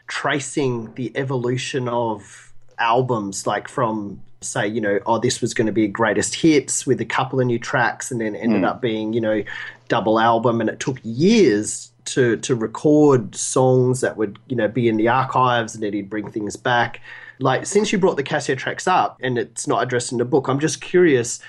tracing the evolution of albums, like from say, you know, oh, this was going to be greatest hits with a couple of new tracks, and then ended mm. up being, you know, double album, and it took years to to record songs that would, you know, be in the archives, and then he'd bring things back. Like since you brought the Cascio tracks up, and it's not addressed in the book, I'm just curious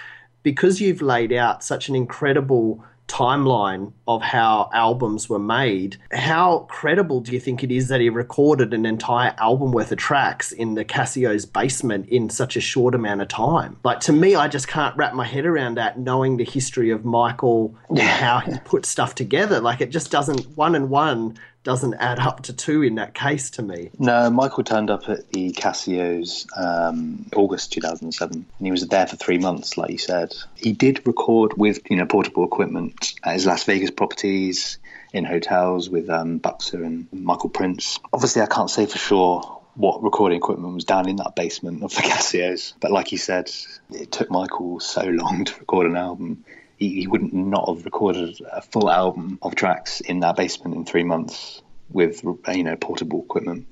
because you've laid out such an incredible timeline of how albums were made. How credible do you think it is that he recorded an entire album worth of tracks in the Cascio's basement in such a short amount of time? Like to me, I just can't wrap my head around that knowing the history of Michael and how he put stuff together. Like it just doesn't one and one doesn't add up to two in that case to me. No, Michael turned up at the Cascio's um, August 2007, and he was there for three months, like you said. He did record with you know portable equipment at his Las Vegas properties, in hotels with um, Buxer and Michael Prince. Obviously, I can't say for sure what recording equipment was down in that basement of the Cascios, but like you said, it took Michael so long to record an album he, he wouldn't not have recorded a full album of tracks in that basement in three months with you know portable equipment.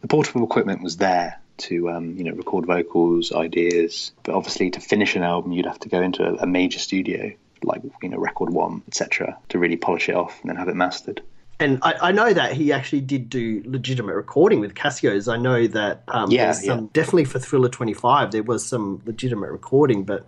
The portable equipment was there to um, you know record vocals, ideas, but obviously to finish an album, you'd have to go into a, a major studio like you know Record One, etc., to really polish it off and then have it mastered. And I, I, know that he actually did do legitimate recording with Cascios. I know that um, yeah, some, yeah. definitely for Thriller 25 there was some legitimate recording, but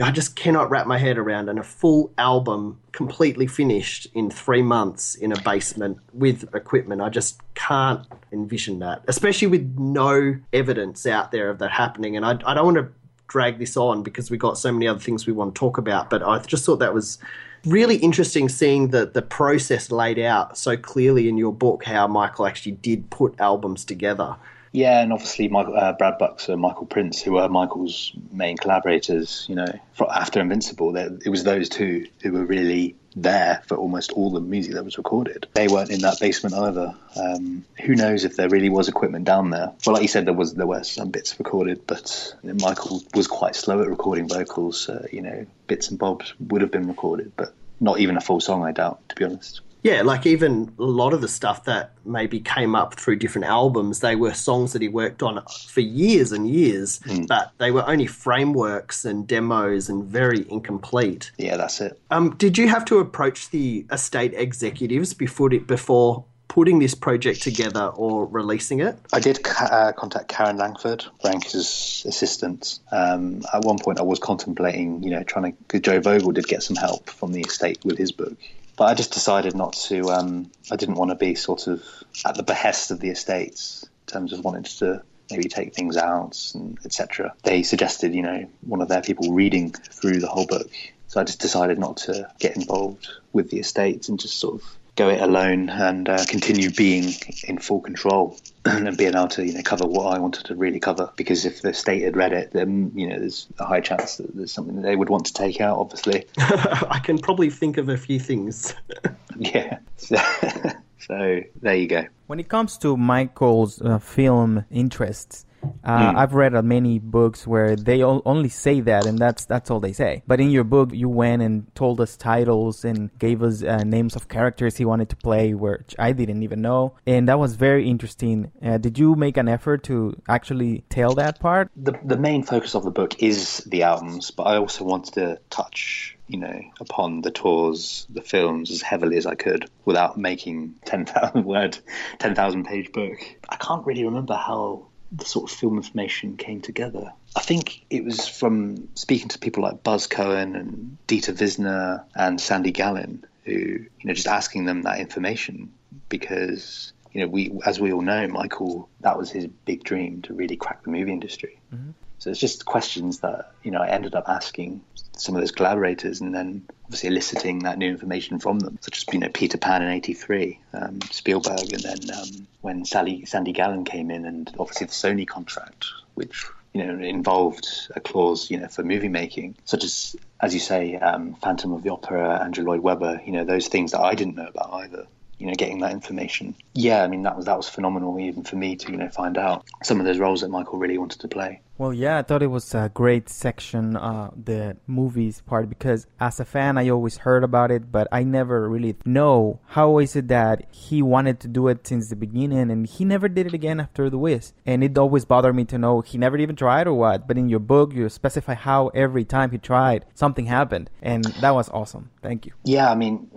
I just cannot wrap my head around and a full album completely finished in three months in a basement with equipment. I just can't envision that, especially with no evidence out there of that happening. And I, I don't want to drag this on because we've got so many other things we want to talk about, but I just thought that was really interesting seeing the, the process laid out so clearly in your book how Michael actually did put albums together. Yeah, and obviously Michael, uh, Brad Buxer and Michael Prince, who were Michael's main collaborators, you know, after Invincible, it was those two who were really there for almost all the music that was recorded. They weren't in that basement either. Um, who knows if there really was equipment down there? Well, like you said, there was there were some bits recorded, but Michael was quite slow at recording vocals. Uh, you know, bits and bobs would have been recorded, but not even a full song, I doubt, to be honest yeah, like even a lot of the stuff that maybe came up through different albums, they were songs that he worked on for years and years, mm. but they were only frameworks and demos and very incomplete. Yeah, that's it. Um, did you have to approach the estate executives before before putting this project together or releasing it? I did uh, contact Karen Langford, Frank's assistant. Um, at one point, I was contemplating, you know, trying to. Joe Vogel did get some help from the estate with his book. But I just decided not to. Um, I didn't want to be sort of at the behest of the estates in terms of wanting to maybe take things out and etc. They suggested, you know, one of their people reading through the whole book. So I just decided not to get involved with the estates and just sort of go it alone and uh, continue being in full control and being able to you know cover what I wanted to really cover. Because if the state had read it, then you know there's a high chance that there's something that they would want to take out. Obviously, I can probably think of a few things. yeah. So, there you go. When it comes to Michael's uh, film interests, uh, mm. I've read uh, many books where they only say that, and that's that's all they say. But in your book, you went and told us titles and gave us uh, names of characters he wanted to play, which I didn't even know, and that was very interesting. Uh, did you make an effort to actually tell that part? The the main focus of the book is the albums, but I also wanted to touch you know, upon the tours, the films as heavily as I could without making 10,000 word, 10,000 page book. I can't really remember how the sort of film information came together. I think it was from speaking to people like Buz Kohan and Dieter Wiesner and Sandy Gallin, who you know just asking them that information because you know we as we all know Michael that was his big dream to really crack the movie industry. Mm-hmm. So it's just questions that you know I ended up asking some of those collaborators, and then obviously eliciting that new information from them, such as you know Peter Pan in '83, um, Spielberg, and then um, when Sally Sandy Gallin came in, and obviously the Sony contract, which you know, involved a clause, you know, for movie making, such as, as you say, um, Phantom of the Opera, Andrew Lloyd Webber, you know, those things that I didn't know about either you know, getting that information. Yeah, I mean that was that was phenomenal even for me to you know find out some of those roles that Michael really wanted to play. Well, yeah, I thought it was a great section, uh, the movies part, because as a fan, I always heard about it, but I never really know how is it that he wanted to do it since the beginning, and he never did it again after The Wiz. And it always bothered me to know he never even tried or what. But in your book, you specify how every time he tried, something happened, and that was awesome. Thank you. Yeah, I mean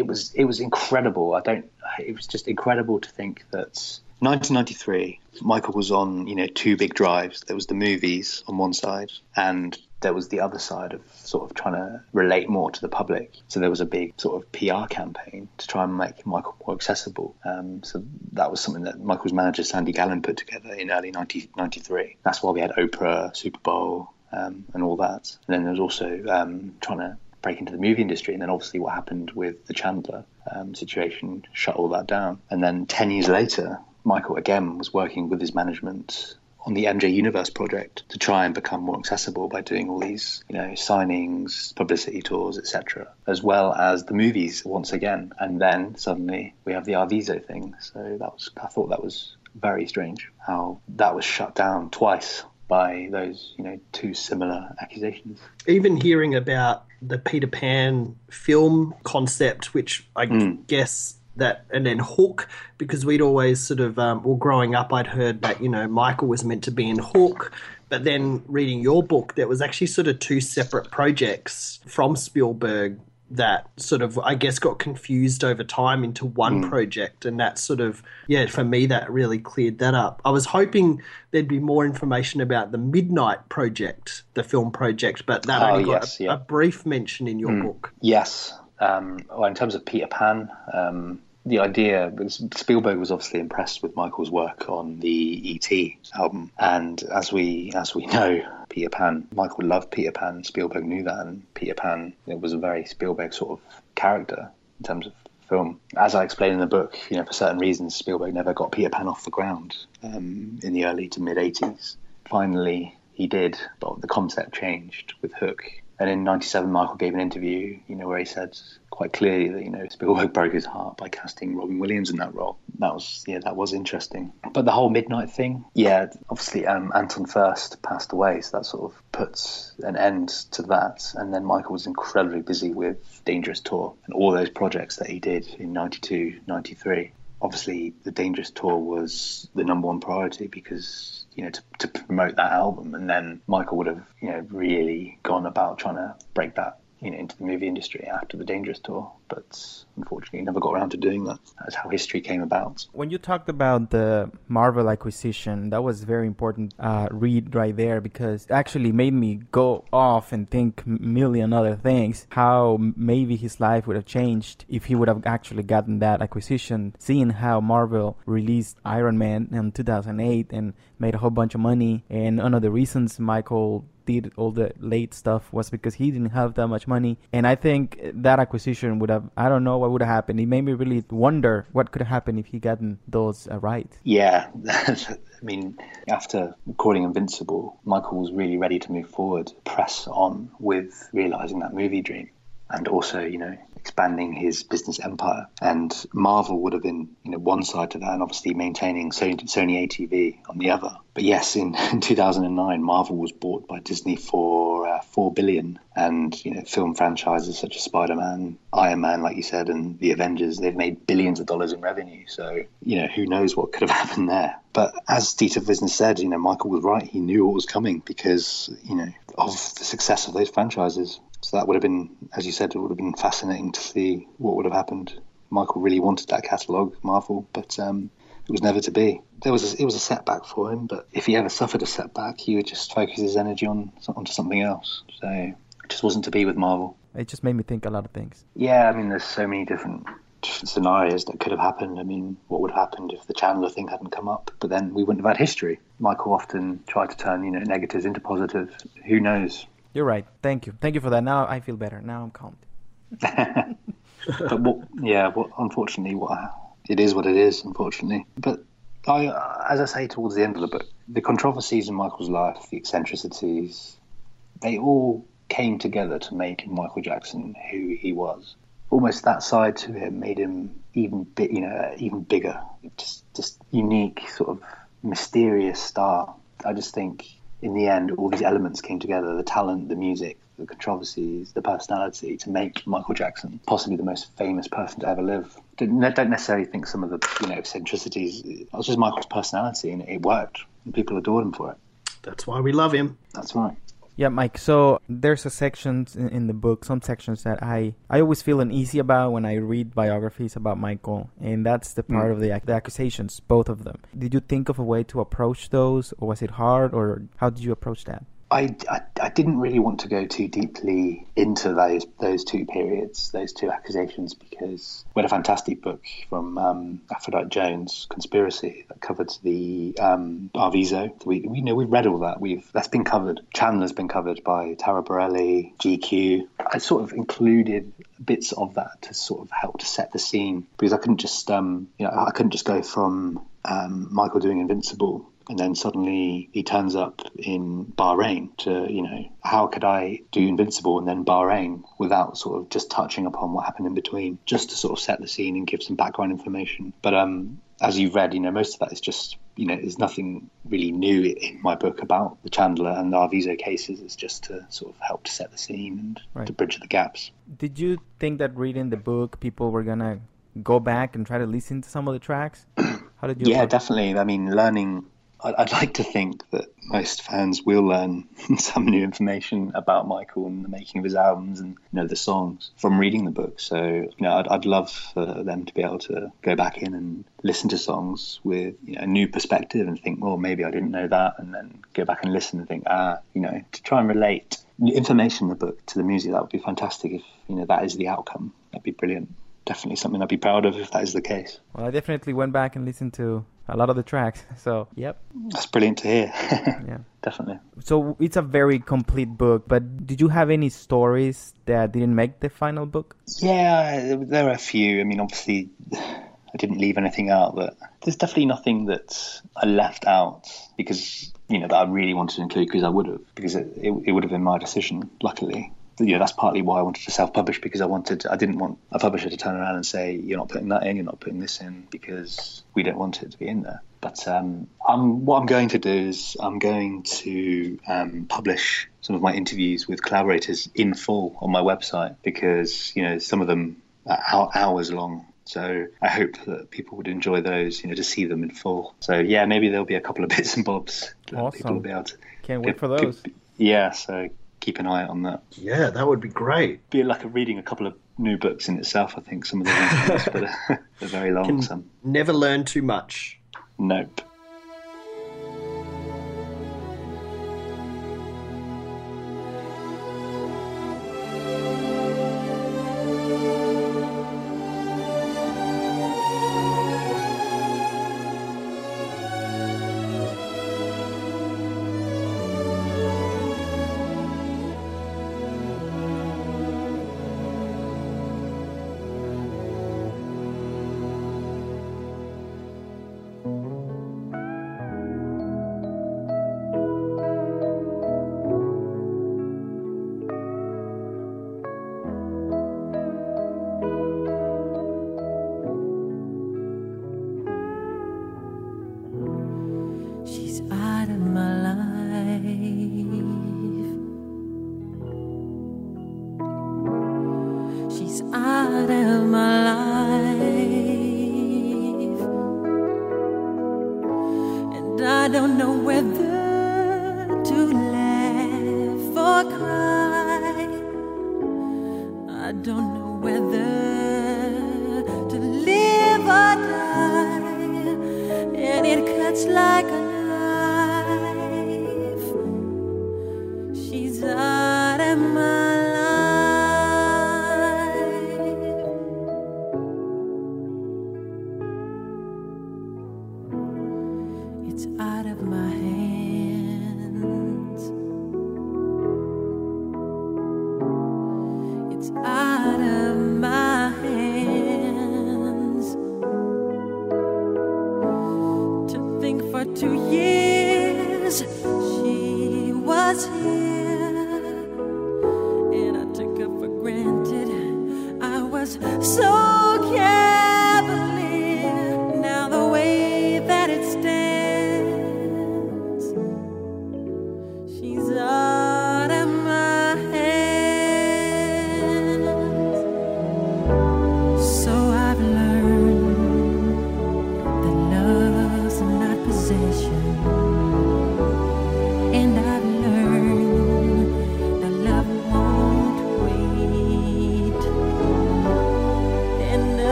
it was it was incredible. I don't. It was just incredible to think that 1993, Michael was on you know two big drives. There was the movies on one side, and there was the other side of sort of trying to relate more to the public. So there was a big sort of PR campaign to try and make Michael more accessible. Um, so that was something that Michael's manager Sandy Gallin put together in early 1993. That's why we had Oprah, Super Bowl, um, and all that. And then there was also um, trying to break into the movie industry. And then obviously what happened with the Chandler um, situation shut all that down. And then 10 years later, Michael again was working with his management on the MJ Universe project to try and become more accessible by doing all these, you know, signings, publicity tours, etc., as well as the movies once again. And then suddenly we have the Arvizo thing. So that was, I thought that was very strange how that was shut down twice by those, you know, two similar accusations. Even hearing about the Peter Pan film concept, which I mm. guess that, and then Hook, because we'd always sort of, um, well, growing up, I'd heard that, you know, Michael was meant to be in Hook. But then reading your book, there was actually sort of two separate projects from Spielberg that sort of I guess got confused over time into one mm. project and that sort of yeah for me that really cleared that up. I was hoping there'd be more information about the Midnight project, the film project, but that oh, only got yes, a, yeah. a, brief mention in your mm. book. Yes. Um, well, in terms of Peter Pan, um, the idea Spielberg was obviously impressed with Michael's work on the ET album, and as we as we know, Peter Pan, Michael loved Peter Pan. Spielberg knew that, and Peter Pan it was a very Spielberg sort of character in terms of film. As I explain in the book, you know, for certain reasons, Spielberg never got Peter Pan off the ground um, in the early to mid '80s. Finally, he did, but the concept changed with Hook and in '97, Michael gave an interview, you know, where he said quite clearly that you know Spielberg broke his heart by casting Robin Williams in that role. That was yeah, that was interesting. But the whole Midnight thing, yeah, obviously um, Anton Furst passed away, so that sort of puts an end to that. And then Michael was incredibly busy with Dangerous Tour and all those projects that he did in '92, '93 obviously the Dangerous Tour was the number one priority because you know to, to promote that album, and then Michael would have you know really gone about trying to break that you know into the movie industry after the Dangerous Tour, but unfortunately never got around to doing that. That's how history came about. When you talked about the Marvel acquisition, that was very important uh, read right there because actually made me go off and think million other things. How maybe his life would have changed if he would have actually gotten that acquisition. Seeing how Marvel released Iron Man in 2008 and made a whole bunch of money, and one of the reasons Michael did all the late stuff was because he didn't have that much money. And I think that acquisition would have, I don't know what would have happened. It made me really wonder what could have happened if he gotten those uh, right. Yeah. I mean, after recording Invincible, Michael was really ready to move forward, press on with realizing that movie dream. And also, you know, expanding his business empire. And Marvel would have been, you know, one side to that, and obviously maintaining Sony, Sony ATV on the other. But yes, in, in 2009, Marvel was bought by Disney for uh, four billion, and you know, film franchises such as Spider-Man, Iron Man, like you said, and the Avengers, they've made billions of dollars in revenue. So you know, who knows what could have happened there. But as Dieter Wiesner said, you know, Michael was right. He knew what was coming because you know of the success of those franchises. So that would have been, as you said, it would have been fascinating to see what would have happened. Michael really wanted that catalogue, Marvel, but um, it was never to be. There was a, it was a setback for him, but if he ever suffered a setback, he would just focus his energy on onto something else. So it just wasn't to be with Marvel. It just made me think a lot of things. Yeah, I mean, there's so many different different scenarios that could have happened. I mean, what would have happened if the Chandler thing hadn't come up? But then we wouldn't have had history. Michael often tried to turn, you know, negatives into positives. Who knows? You're right. Thank you. Thank you for that. Now I feel better. Now I'm calm. but what, yeah, what, unfortunately, what it is what it is. Unfortunately, but I, as I say towards the end of the book, the controversies in Michael's life, the eccentricities, they all came together to make Michael Jackson who he was. Almost that side to him made him even bit, you know, even bigger, just just unique, sort of mysterious star. I just think in the end, all these elements came together: the talent, the music, the controversies, the personality, to make Michael Jackson possibly the most famous person to ever live. Don't, don't necessarily think some of the you know eccentricities. It was just Michael's personality, and it worked, and people adored him for it. That's why we love him. That's right. Yeah, Mike. So there's a section in, the book, some sections that I I always feel uneasy about when I read biographies about Michael, and that's the part Mm. of the, the accusations, both of them. Did you think of a way to approach those, or was it hard, or how did you approach that? I, I, didn't really want to go too deeply into those those two periods, those two accusations, because we had a fantastic book from um, Aphrodite Jones, Conspiracy, that covered the um, Arvizo. We, we you know we've read all that. We've that's been covered. Chandler's been covered by Taraborrelli, GQ. I sort of included bits of that to sort of help to set the scene because I couldn't just um, you know I couldn't just go from um, Michael doing Invincible and then suddenly he turns up in Bahrain to, you know, how could I do Invincible and then Bahrain without sort of just touching upon what happened in between, just to sort of set the scene and give some background information. But um, as you've read, you know, most of that is just, you know, there's nothing really new in my book about the Chandler and the Arvizo cases. It's just to sort of help to set the scene and Right. to bridge the gaps. Did you think that reading the book, people were gonna go back and try to listen to some of the tracks? How did you? Yeah, definitely. I mean, learning. I'd, like to think that most fans will learn some new information about Michael and the making of his albums and you know the songs from reading the book. So you know, I'd, I'd love for them to be able to go back in and listen to songs with you know, a new perspective and think, well, maybe I didn't know that, and then go back and listen and think, ah, you know, to try and relate information in the book to the music. That would be fantastic if you know that is the outcome. That'd be brilliant. Definitely something I'd be proud of if that is the case. Well, I definitely went back and listened to a lot of the tracks. So, yep. That's brilliant to hear. Yeah. Definitely. So it's a very complete book, but did you have any stories that didn't make the final book? Yeah, there- there are a few. I mean, obviously, I didn't leave anything out, but there's definitely nothing that I left out because you know that I really wanted to include because I would have because it, it, it would have been my decision. Luckily, you know that's partly why I wanted to self-publish because I wanted I didn't want a publisher to turn around and say you're not putting that in, you're not putting this in because we don't want it to be in there. But um, I'm, what I'm going to do is I'm going to um, publish some of my interviews with collaborators in full on my website because you know some of them are hours long. So I hope that people would enjoy those, you know, to see them in full. So yeah, maybe there'll be a couple of bits and bobs that people will be able to. Can't wait get- for those. get- yeah, so keep an eye out on that. Yeah, that would be great. Be like a reading a couple of new books in itself. I think some of the ones, but they're very long. Can Some never learn too much. nope.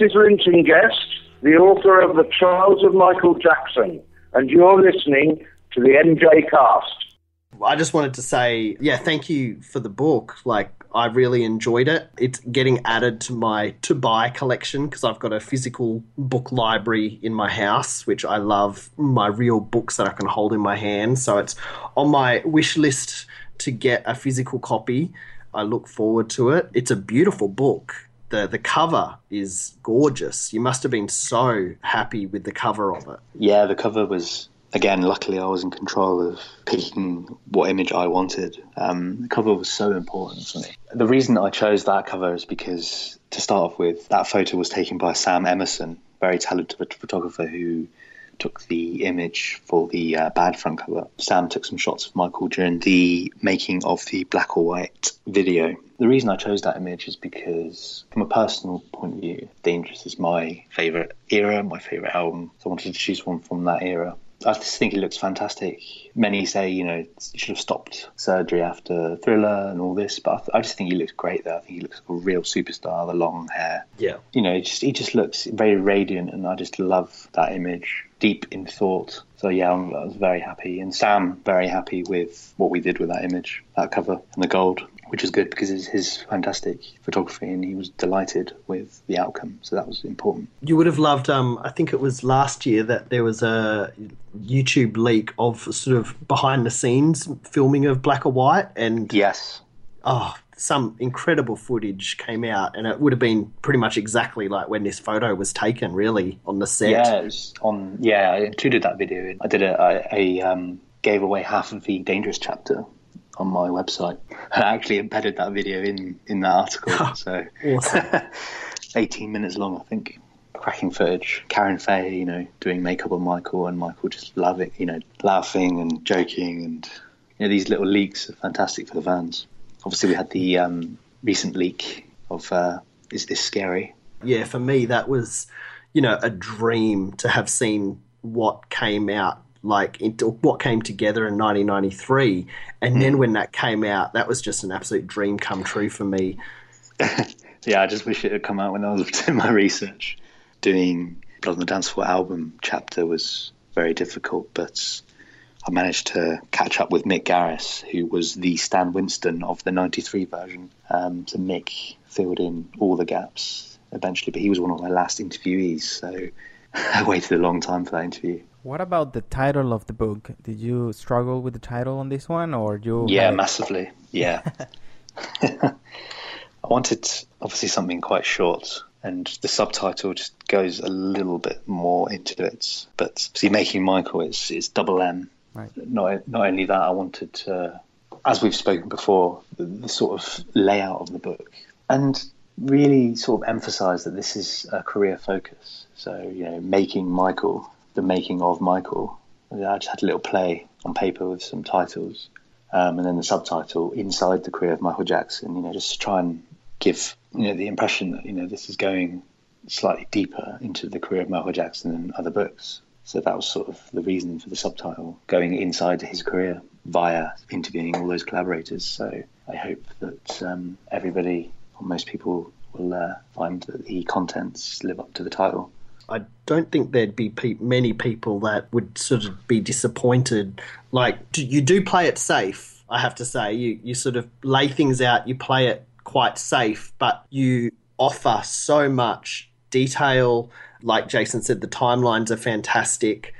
Is Lynton Guest, the author of The Trials of Michael Jackson, and you're listening to the MJCast. I just wanted to say, yeah, thank you for the book. Like, I really enjoyed it. It's getting added to my to buy collection because I've got a physical book library in my house, which I love my real books that I can hold in my hand. So it's on my wish list to get a physical copy. I look forward to it. It's a beautiful book. The the cover is gorgeous. You must have been so happy with the cover of it. Yeah, the cover was again. Luckily, I was in control of picking what image I wanted. Um, the cover was so important for me. The reason I chose that cover is because, to start off with, that photo was taken by Sam Emerson, very talented photographer who took the image for the uh, bad front cover. Sam took some shots of Michael during the making of the black or white video. The reason I chose that image is because, from a personal point of view, Dangerous is my favourite era, my favourite album. So I wanted to choose one from that era. I just think he looks fantastic. Many say, you know, he should have stopped surgery after Thriller and all this, but I, th- I just think he looks great there. I think he looks like a real superstar, the long hair. Yeah. You know, he just, he just looks very radiant, and I just love that image. Deep in thought. So yeah, I'm, I was very happy, and Sam very happy with what we did with that image, that cover, and the gold, which is good because it's his fantastic photography, and he was delighted with the outcome. So that was important. You would have loved. Um, I think it was last year that there was a YouTube leak of sort of behind the scenes filming of Black or White, and yes, oh, some incredible footage came out, and it would have been pretty much exactly like when this photo was taken, really, on the set. Yeah, it was on. Yeah, I included that video. I did a, I, I um, gave away half of the Dangerous chapter on my website. I actually embedded that video in in that article. so awesome. 18 minutes long, I think. Cracking footage. Karen Faye, you know, doing makeup on Michael, and Michael just loving, you know, laughing and joking, and you know, these little leaks are fantastic for the fans. Obviously, we had the um, recent leak of uh, "Is this scary?" Yeah, for me, that was, you know, a dream to have seen what came out like into what came together in 1993 and mm. then when that came out that was just an absolute dream come true for me. Yeah i just wish it had come out when i was doing my research. Doing blood on the dance floor album chapter was very difficult but i managed to catch up with mick garris who was the stan winston of the 93 version. Um, so mick filled in all the gaps eventually but he was one of my last interviewees so i waited a long time for that interview what about the title of the book? Did you struggle with the title on this one, or you? Yeah, massively. Yeah. I wanted obviously something quite short, and the subtitle just goes a little bit more into it. But see, making Michael is is double M. Right. Not not only that, I wanted to as we've spoken before, the, the sort of layout of the book, and really sort of emphasise that this is a career focus. So you know, making Michael, the making of Michael. I just had a little play on paper with some titles, um, and then the subtitle inside the career of Michael Jackson. You know, just to try and give you know the impression that you know this is going slightly deeper into the career of Michael Jackson than other books. So that was sort of the reason for the subtitle, going inside his career via interviewing all those collaborators. So I hope that um, everybody, or most people, will uh, find that the contents live up to the title. I don't think there'd be pe- many people that would sort of be disappointed. Like you do play it safe, I have to say. You you sort of lay things out, you play it quite safe, but you offer so much detail. Like Jason said, the timelines are fantastic.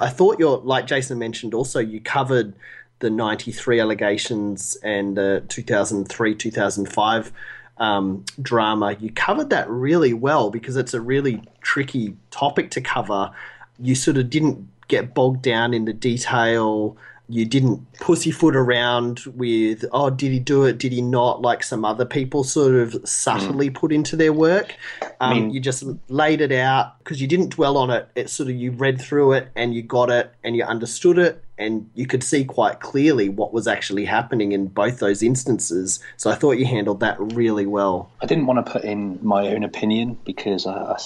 I thought you're like Jason mentioned. Also, you covered the '93 allegations and the 2003 2005 um, drama, you covered that really well because it's a really tricky topic to cover. You sort of didn't get bogged down in the detail. You didn't pussyfoot around with, oh, did he do it? Did he not? Like some other people sort of subtly mm. put into their work. Um, I mean, you just laid it out because you didn't dwell on it. It sort of, you read through it and you got it and you understood it and you could see quite clearly what was actually happening in both those instances. So I thought you handled that really well. I didn't want to put in my own opinion because uh,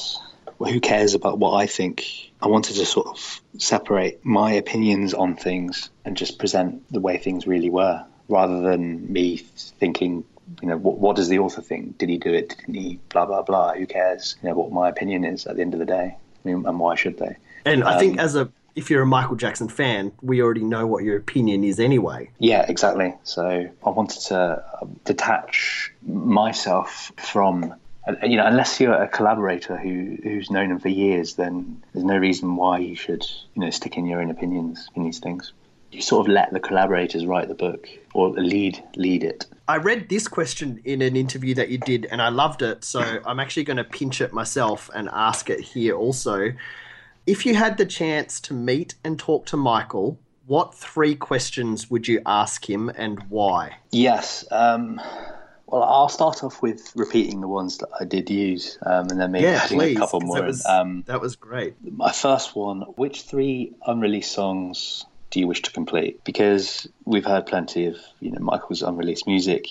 well, who cares about what I think? I wanted to sort of separate my opinions on things and just present the way things really were, rather than me thinking, you know, what, what does the author think? Did he do it? Didn't he? Blah blah blah. Who cares? You know what my opinion is at the end of the day. I mean, and why should they? And I think um, as a if you're a Michael Jackson fan, we already know what your opinion is anyway. Yeah, exactly. So I wanted to uh, detach myself from you know, unless you're a collaborator who who's known him for years, then there's no reason why you should, you know, stick in your own opinions in these things. You sort of let the collaborators write the book or lead lead it. I read this question in an interview that you did, and I loved it. So I'm actually going to pinch it myself and ask it here also. If you had the chance to meet and talk to Michael, what three questions would you ask him and why? Yes. Um, well, I'll start off with repeating the ones that I did use, um, and then maybe yeah, adding please, a couple more. That was, um, that was great. My first one: Which three unreleased songs do you wish to complete? Because we've heard plenty of you know Michael's unreleased music,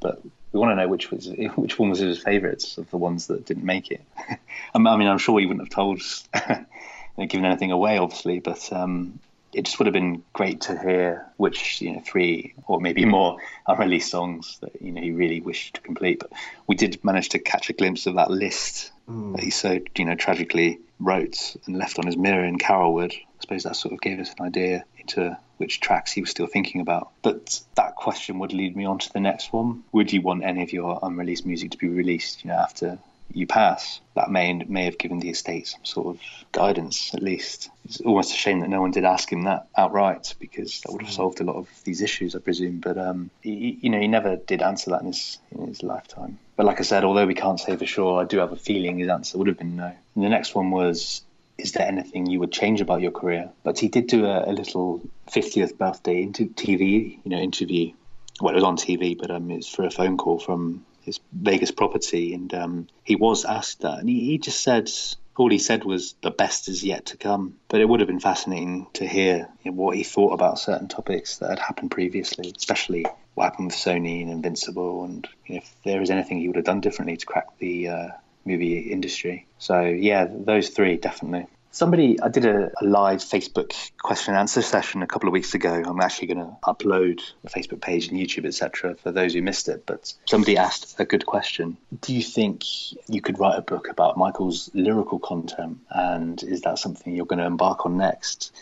but we want to know which was which one was his favourites of the ones that didn't make it. I mean, I'm sure he wouldn't have told us, given anything away, obviously, but um, it just would have been great to hear which you know three or maybe more unreleased songs that you know he really wished to complete. But we did manage to catch a glimpse of that list mm. that he so you know tragically wrote and left on his mirror in Carolwood. I suppose that sort of gave us an idea into which tracks he was still thinking about. But that question would lead me on to the next one. Would you want any of your unreleased music to be released, you know, after you pass, that may may have given the estate some sort of guidance at least. It's almost a shame that no one did ask him that outright because that would have solved a lot of these issues, I presume. But um, he, you know, he never did answer that in his in his lifetime. But like I said, although we can't say for sure, I do have a feeling his answer would have been no. And the next one was is there anything you would change about your career? But he did do a, a little 50th birthday into TV, you know, interview. Well, it was on TV, but um, it's for a phone call from his Vegas property, and um, he was asked that, and he, he just said all he said was the best is yet to come. But it would have been fascinating to hear what he thought about certain topics that had happened previously, especially what happened with Sony and Invincible, and you know, if there is anything he would have done differently to crack the uh, movie industry. So yeah, those three definitely. Somebody, I did a, a, live Facebook question and answer session a couple of weeks ago. I'm actually going to upload the Facebook page and YouTube, etc., for those who missed it. But somebody asked a good question. Do you think you could write a book about Michael's lyrical content? And is that something you're going to embark on next?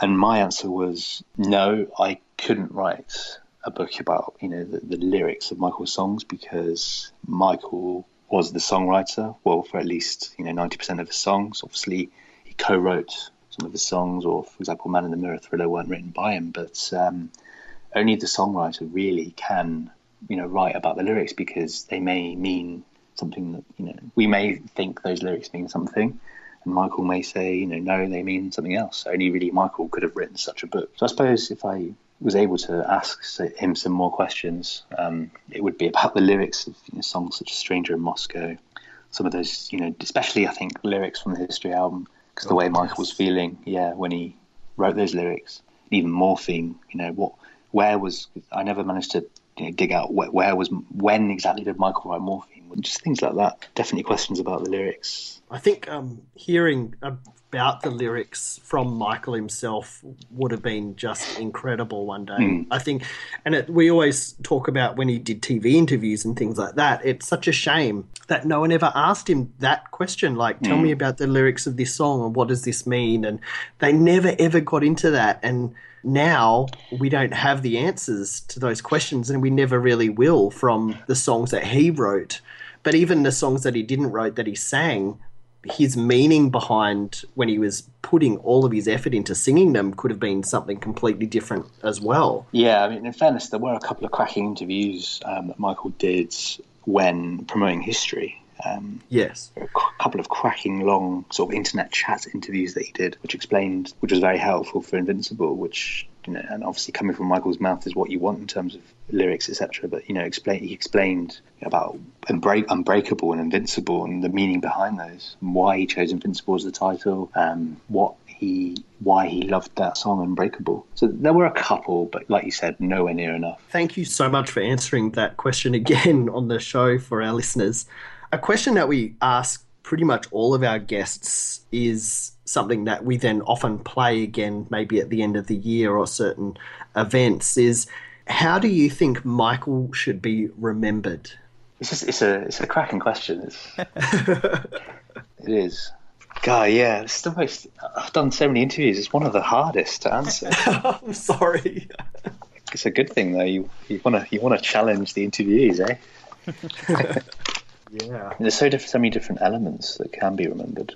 And my answer was no, I couldn't write a book about, you know, the, the lyrics of Michael's songs because Michael was the songwriter, well, for at least you know ninety percent of his songs. Obviously, he co-wrote some of his songs, or for example, "Man in the Mirror" Thriller weren't written by him, but um, only the songwriter really can you know write about the lyrics because they may mean something that you know we may think those lyrics mean something. And Michael may say, you know, no, they mean something else. Only really Michael could have written such a book. So I suppose if I was able to ask him some more questions, um, it would be about the lyrics of you know, songs such as "Stranger in Moscow." Some of those, you know, especially I think lyrics from the History album, because the way Michael was feeling, yeah, when he wrote those lyrics, even morphine, you know, what, where was I never managed to you know, dig out where, where was when exactly did Michael write morphine? Just things like that. Definitely questions about the lyrics. I think um, hearing about the lyrics from Michael himself would have been just incredible one day. Mm. I think, and it, we always talk about when he did TV interviews and things like that. It's such a shame that no one ever asked him that question, like, "Tell Mm. me about the lyrics of this song and what does this mean?" And they never ever got into that. And now we don't have the answers to those questions, and we never really will from the songs that he wrote. But even the songs that he didn't write that he sang, his meaning behind when he was putting all of his effort into singing them could have been something completely different as well. Yeah, I mean, in fairness, there were a couple of cracking interviews um, that Michael did when promoting history. Um, yes, a couple of cracking long sort of internet chat interviews that he did, which explained, which was very helpful for Invincible. Which you know, and obviously coming from Michael's mouth is what you want in terms of lyrics, etc. But you know, explain he explained about Unbreak, Unbreakable and Invincible and the meaning behind those, why he chose Invincible as the title, um, what he why he loved that song Unbreakable. So there were a couple, but like you said, nowhere near enough. Thank you so much for answering that question again on the show for our listeners. A question that we ask pretty much all of our guests is something that we then often play again, maybe at the end of the year or certain events, is how do you think Michael should be remembered? It's just, it's a it's a cracking question. It's, it is. God, yeah, it's the most. I've done so many interviews. It's one of the hardest to answer. I'm sorry. It's a good thing though. You you want to you want to challenge the interviewees, eh? yeah. There's so different, so many different elements that can be remembered.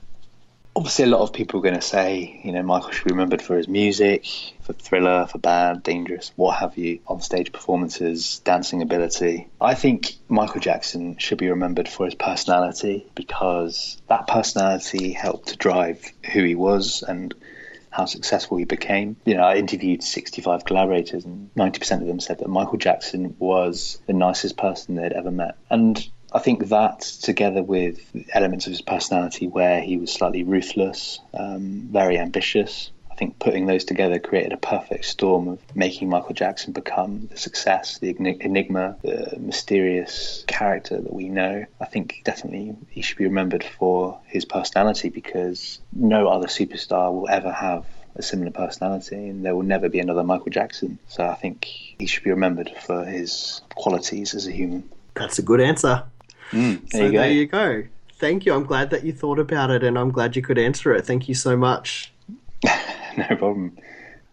Obviously, a lot of people are going to say, you know, Michael should be remembered for his music, for Thriller, for Bad, Dangerous, what have you, on stage performances, dancing ability. I think Michael Jackson should be remembered for his personality because that personality helped to drive who he was and how successful he became. You know, I interviewed 65 collaborators, and 90% of them said that Michael Jackson was the nicest person they'd ever met. And I think that, together with elements of his personality where he was slightly ruthless, um, very ambitious, I think putting those together created a perfect storm of making Michael Jackson become the success, the enigma, the mysterious character that we know. I think definitely he should be remembered for his personality because no other superstar will ever have a similar personality and there will never be another Michael Jackson. So I think he should be remembered for his qualities as a human. That's a good answer. Mm, there so you there you go. Thank you. I'm glad that you thought about it and I'm glad you could answer it. Thank you so much. no problem.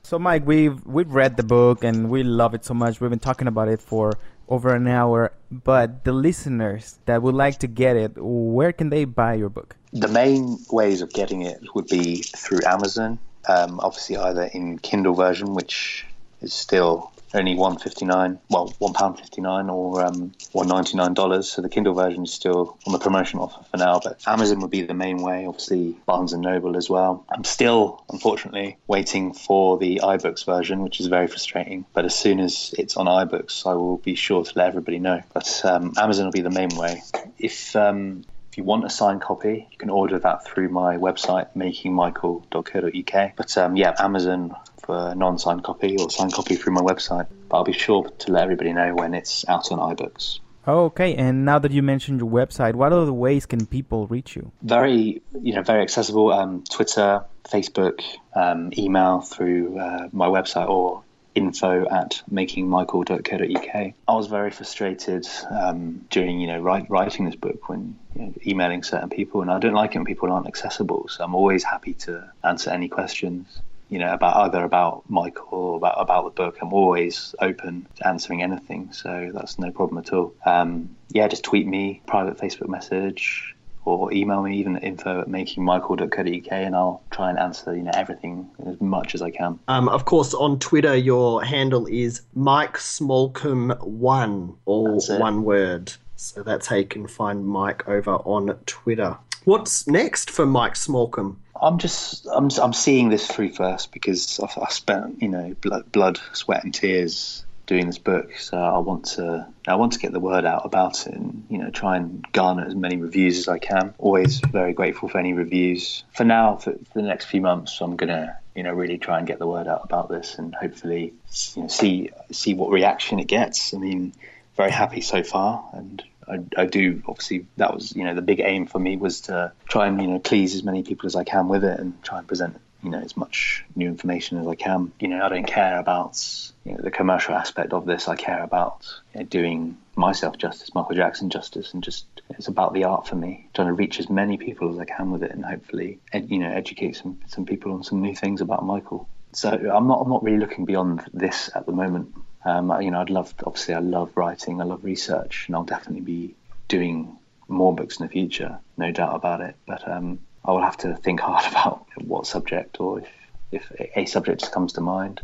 So, Mike, we've we've read the book and we love it so much. We've been talking about it for over an hour. But the listeners that would like to get it, where can they buy your book? The main ways of getting it would be through Amazon. Um, obviously, either in Kindle version, which is still only one fifty nine, well, one pound fifty nine, or um, one ninety nine dollars. So the Kindle version is still on the promotional offer for now. But Amazon would be the main way. Obviously, Barnes and Noble as well. I'm still, unfortunately, waiting for the iBooks version, which is very frustrating. But as soon as it's on iBooks, I will be sure to let everybody know. But um, Amazon will be the main way. If um, you want a signed copy, you can order that through my website, makingmichael.co.uk. But um, yeah, Amazon for a non-signed copy or signed copy through my website. But I'll be sure to let everybody know when it's out on iBooks. Okay, and now that you mentioned your website, what other ways can people reach you? Very, you know, very accessible. Um, Twitter, Facebook, um, email through uh, my website or info at makingmichael.co.uk. I was very frustrated um, during, you know, write, writing this book when you know, emailing certain people, and I don't like it when people aren't accessible. So I'm always happy to answer any questions you know, about either about Michael or about about the book. I'm always open to answering anything, so that's no problem at all. Um, yeah, just tweet me, private Facebook message, or email me even at info at makingmichael.co.uk, and I'll try and answer you know everything as much as I can. Um, of course, on Twitter, your handle is Mike Smallcombe One, all one word. So that's how you can find Mike over on Twitter. What's next for Mike Smallcombe? I'm just I'm I'm seeing this through first because I've, I've spent you know blood, blood, sweat, and tears doing this book. So I want to I want to get the word out about it and you know try and garner as many reviews as I can. Always very grateful for any reviews. For now, for, for the next few months, I'm gonna you know really try and get the word out about this and hopefully you know see see what reaction it gets. I mean, very happy so far and I, I, do obviously that was you know the big aim for me was to try and you know please as many people as I can with it and try and present you know as much new information as I can. You know I don't care about you know, the commercial aspect of this. I care about you know, doing myself justice, Michael Jackson justice, and just it's about the art for me. Trying to reach as many people as I can with it and hopefully ed, you know educate some some people on some new things about Michael. So I'm not I'm not really looking beyond this at the moment. Um, you know, I'd love, obviously, I love writing, I love research, and I'll definitely be doing more books in the future, no doubt about it. But um, I will have to think hard about what subject or if, if a subject comes to mind.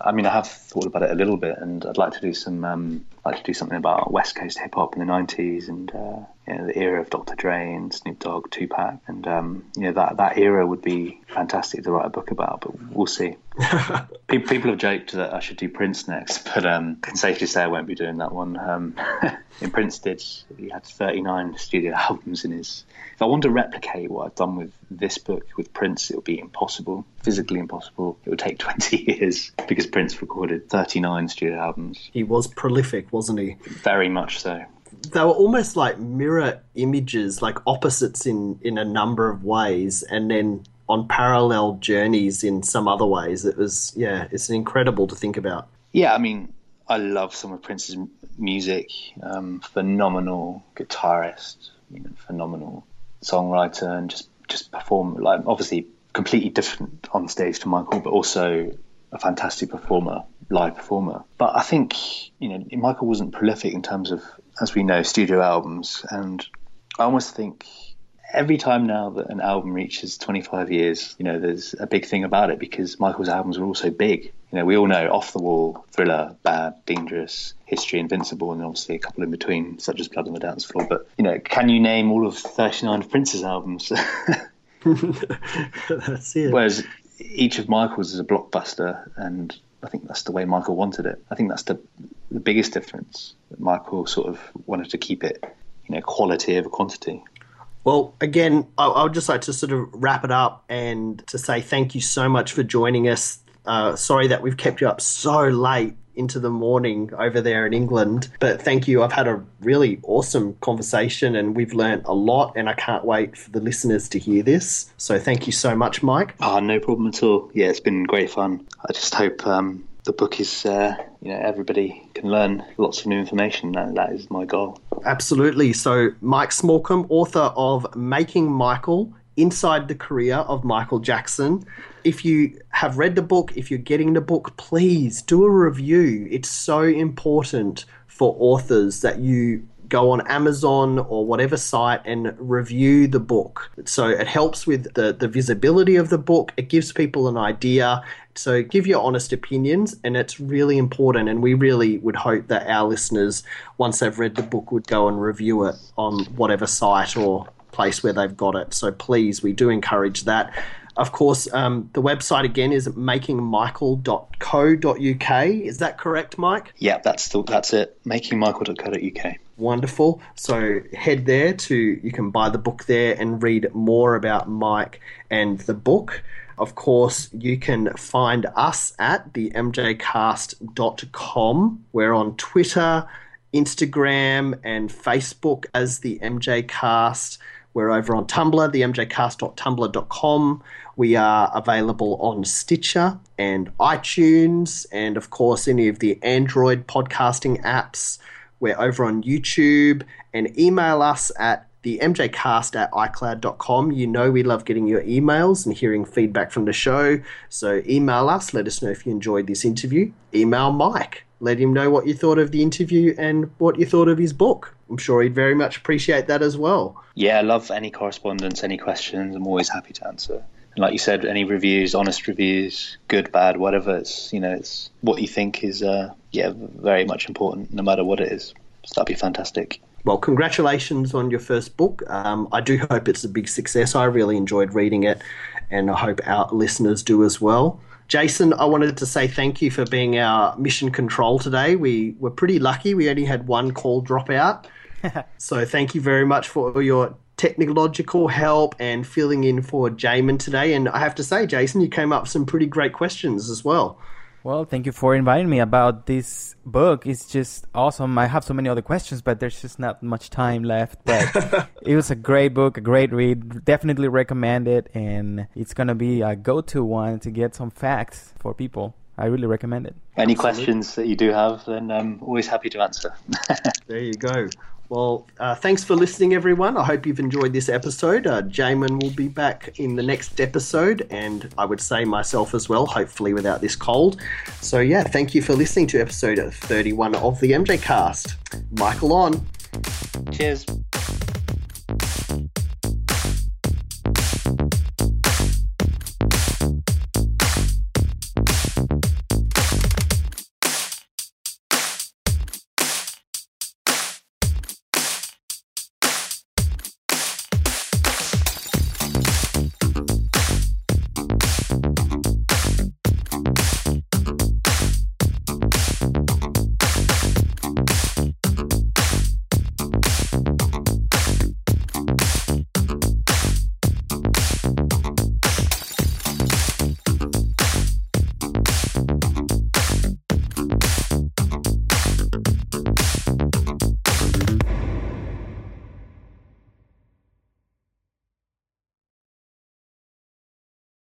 I mean, I have thought about it a little bit, and I'd like to do some, um, like to do something about West Coast hip hop in the '90s and uh, you know, the era of Dr. Dre and Snoop Dogg, Tupac, and um, you know that that era would be fantastic to write a book about. But we'll see. people, people have joked that I should do Prince next, but um, can safely say I won't be doing that one. Um, in Prince did he had 39 studio albums in his. If I want to replicate what I've done with this book with Prince, it would be impossible, physically impossible. It would take 20 years because Prince recorded 39 studio albums. He was prolific, wasn't he? Very much so they were almost like mirror images, like opposites in in a number of ways, and then on parallel journeys in some other ways. It was yeah, it's incredible to think about. Yeah, I mean, I love some of Prince's music. Um, phenomenal guitarist, you know, phenomenal songwriter, and just just perform like obviously completely different on stage to Michael, but also a fantastic performer, live performer. But I think you know Michael wasn't prolific in terms of, as we know, studio albums, and I almost think every time now that an album reaches 25 years, you know, there's a big thing about it because Michael's albums are also big. You know, we all know Off the Wall, Thriller, Bad, Dangerous, History, Invincible, and obviously a couple in between, such as Blood on the Dance Floor. But, you know, can you name all of 39 of Prince's albums? That's it. Whereas each of Michael's is a blockbuster, and I think that's the way Michael wanted it. I think that's the the biggest difference. Michael sort of wanted to keep it, you know, quality over quantity. Well, again, I, I would just like to sort of wrap it up and to say thank you so much for joining us. Uh, sorry that we've kept you up so late into the morning over there in England. But thank you. I've had a really awesome conversation and we've learned a lot, and I can't wait for the listeners to hear this. So thank you so much, Mike. Oh, no problem at all. Yeah, it's been great fun. I just hope um, the book is, uh, you know, everybody can learn lots of new information. That, that is my goal. Absolutely. So, Mike Smallcombe, author of Making Michael Inside the Career of Michael Jackson. If you have read the book, if you're getting the book, please do a review. It's so important for authors that you go on Amazon or whatever site and review the book. So it helps with the, the visibility of the book, it gives people an idea. So give your honest opinions, and it's really important. And we really would hope that our listeners, once they've read the book, would go and review it on whatever site or place where they've got it. So please, we do encourage that. Of course, um, the website again is makingmichael.co.uk. Is that correct, Mike? Yeah, that's the, that's it. Makingmichael.co.uk. Wonderful. So head there to you can buy the book there and read more about Mike and the book. Of course, you can find us at the mjcast.com. We're on Twitter, Instagram, and Facebook as the MJCast. We're over on Tumblr, the mjcast.tumblr.com. We are available on Stitcher and iTunes, and of course, any of the Android podcasting apps. We're over on YouTube, and email us at the mjcast at icloud.com. You know we love getting your emails and hearing feedback from the show. So email us, let us know if you enjoyed this interview. Email Mike, let him know what you thought of the interview and what you thought of his book. I'm sure he'd very much appreciate that as well. Yeah, I love any correspondence, any questions. I'm always happy to answer. And like you said, any reviews, honest reviews, good, bad, whatever. It's you know, it's what you think is uh, yeah, very much important, no matter what it is. So that'd be fantastic. well, congratulations on your first book. Um, I do hope it's a big success. I really enjoyed reading it, and I hope our listeners do as well. Jason, I wanted to say thank you for being our mission control today. We were pretty lucky. We only had one call drop out. so thank you very much for your technological help and filling in for Jamin today. And I have to say, Jason, you came up with some pretty great questions as well. Well, thank you for inviting me about this book. It's just awesome. I have so many other questions, but there's just not much time left. But it was a great book, a great read. Definitely recommend it. And it's going to be a go to one to get some facts for people. I really recommend it. Any Absolutely. questions that you do have, then I'm always happy to answer. there you go. Well, uh, thanks for listening, everyone. I hope you've enjoyed this episode. Uh, Jamin will be back in the next episode, and I would say myself as well, hopefully without this cold. So, yeah, thank you for listening to episode 31 of the MJCast. Michael on. Cheers.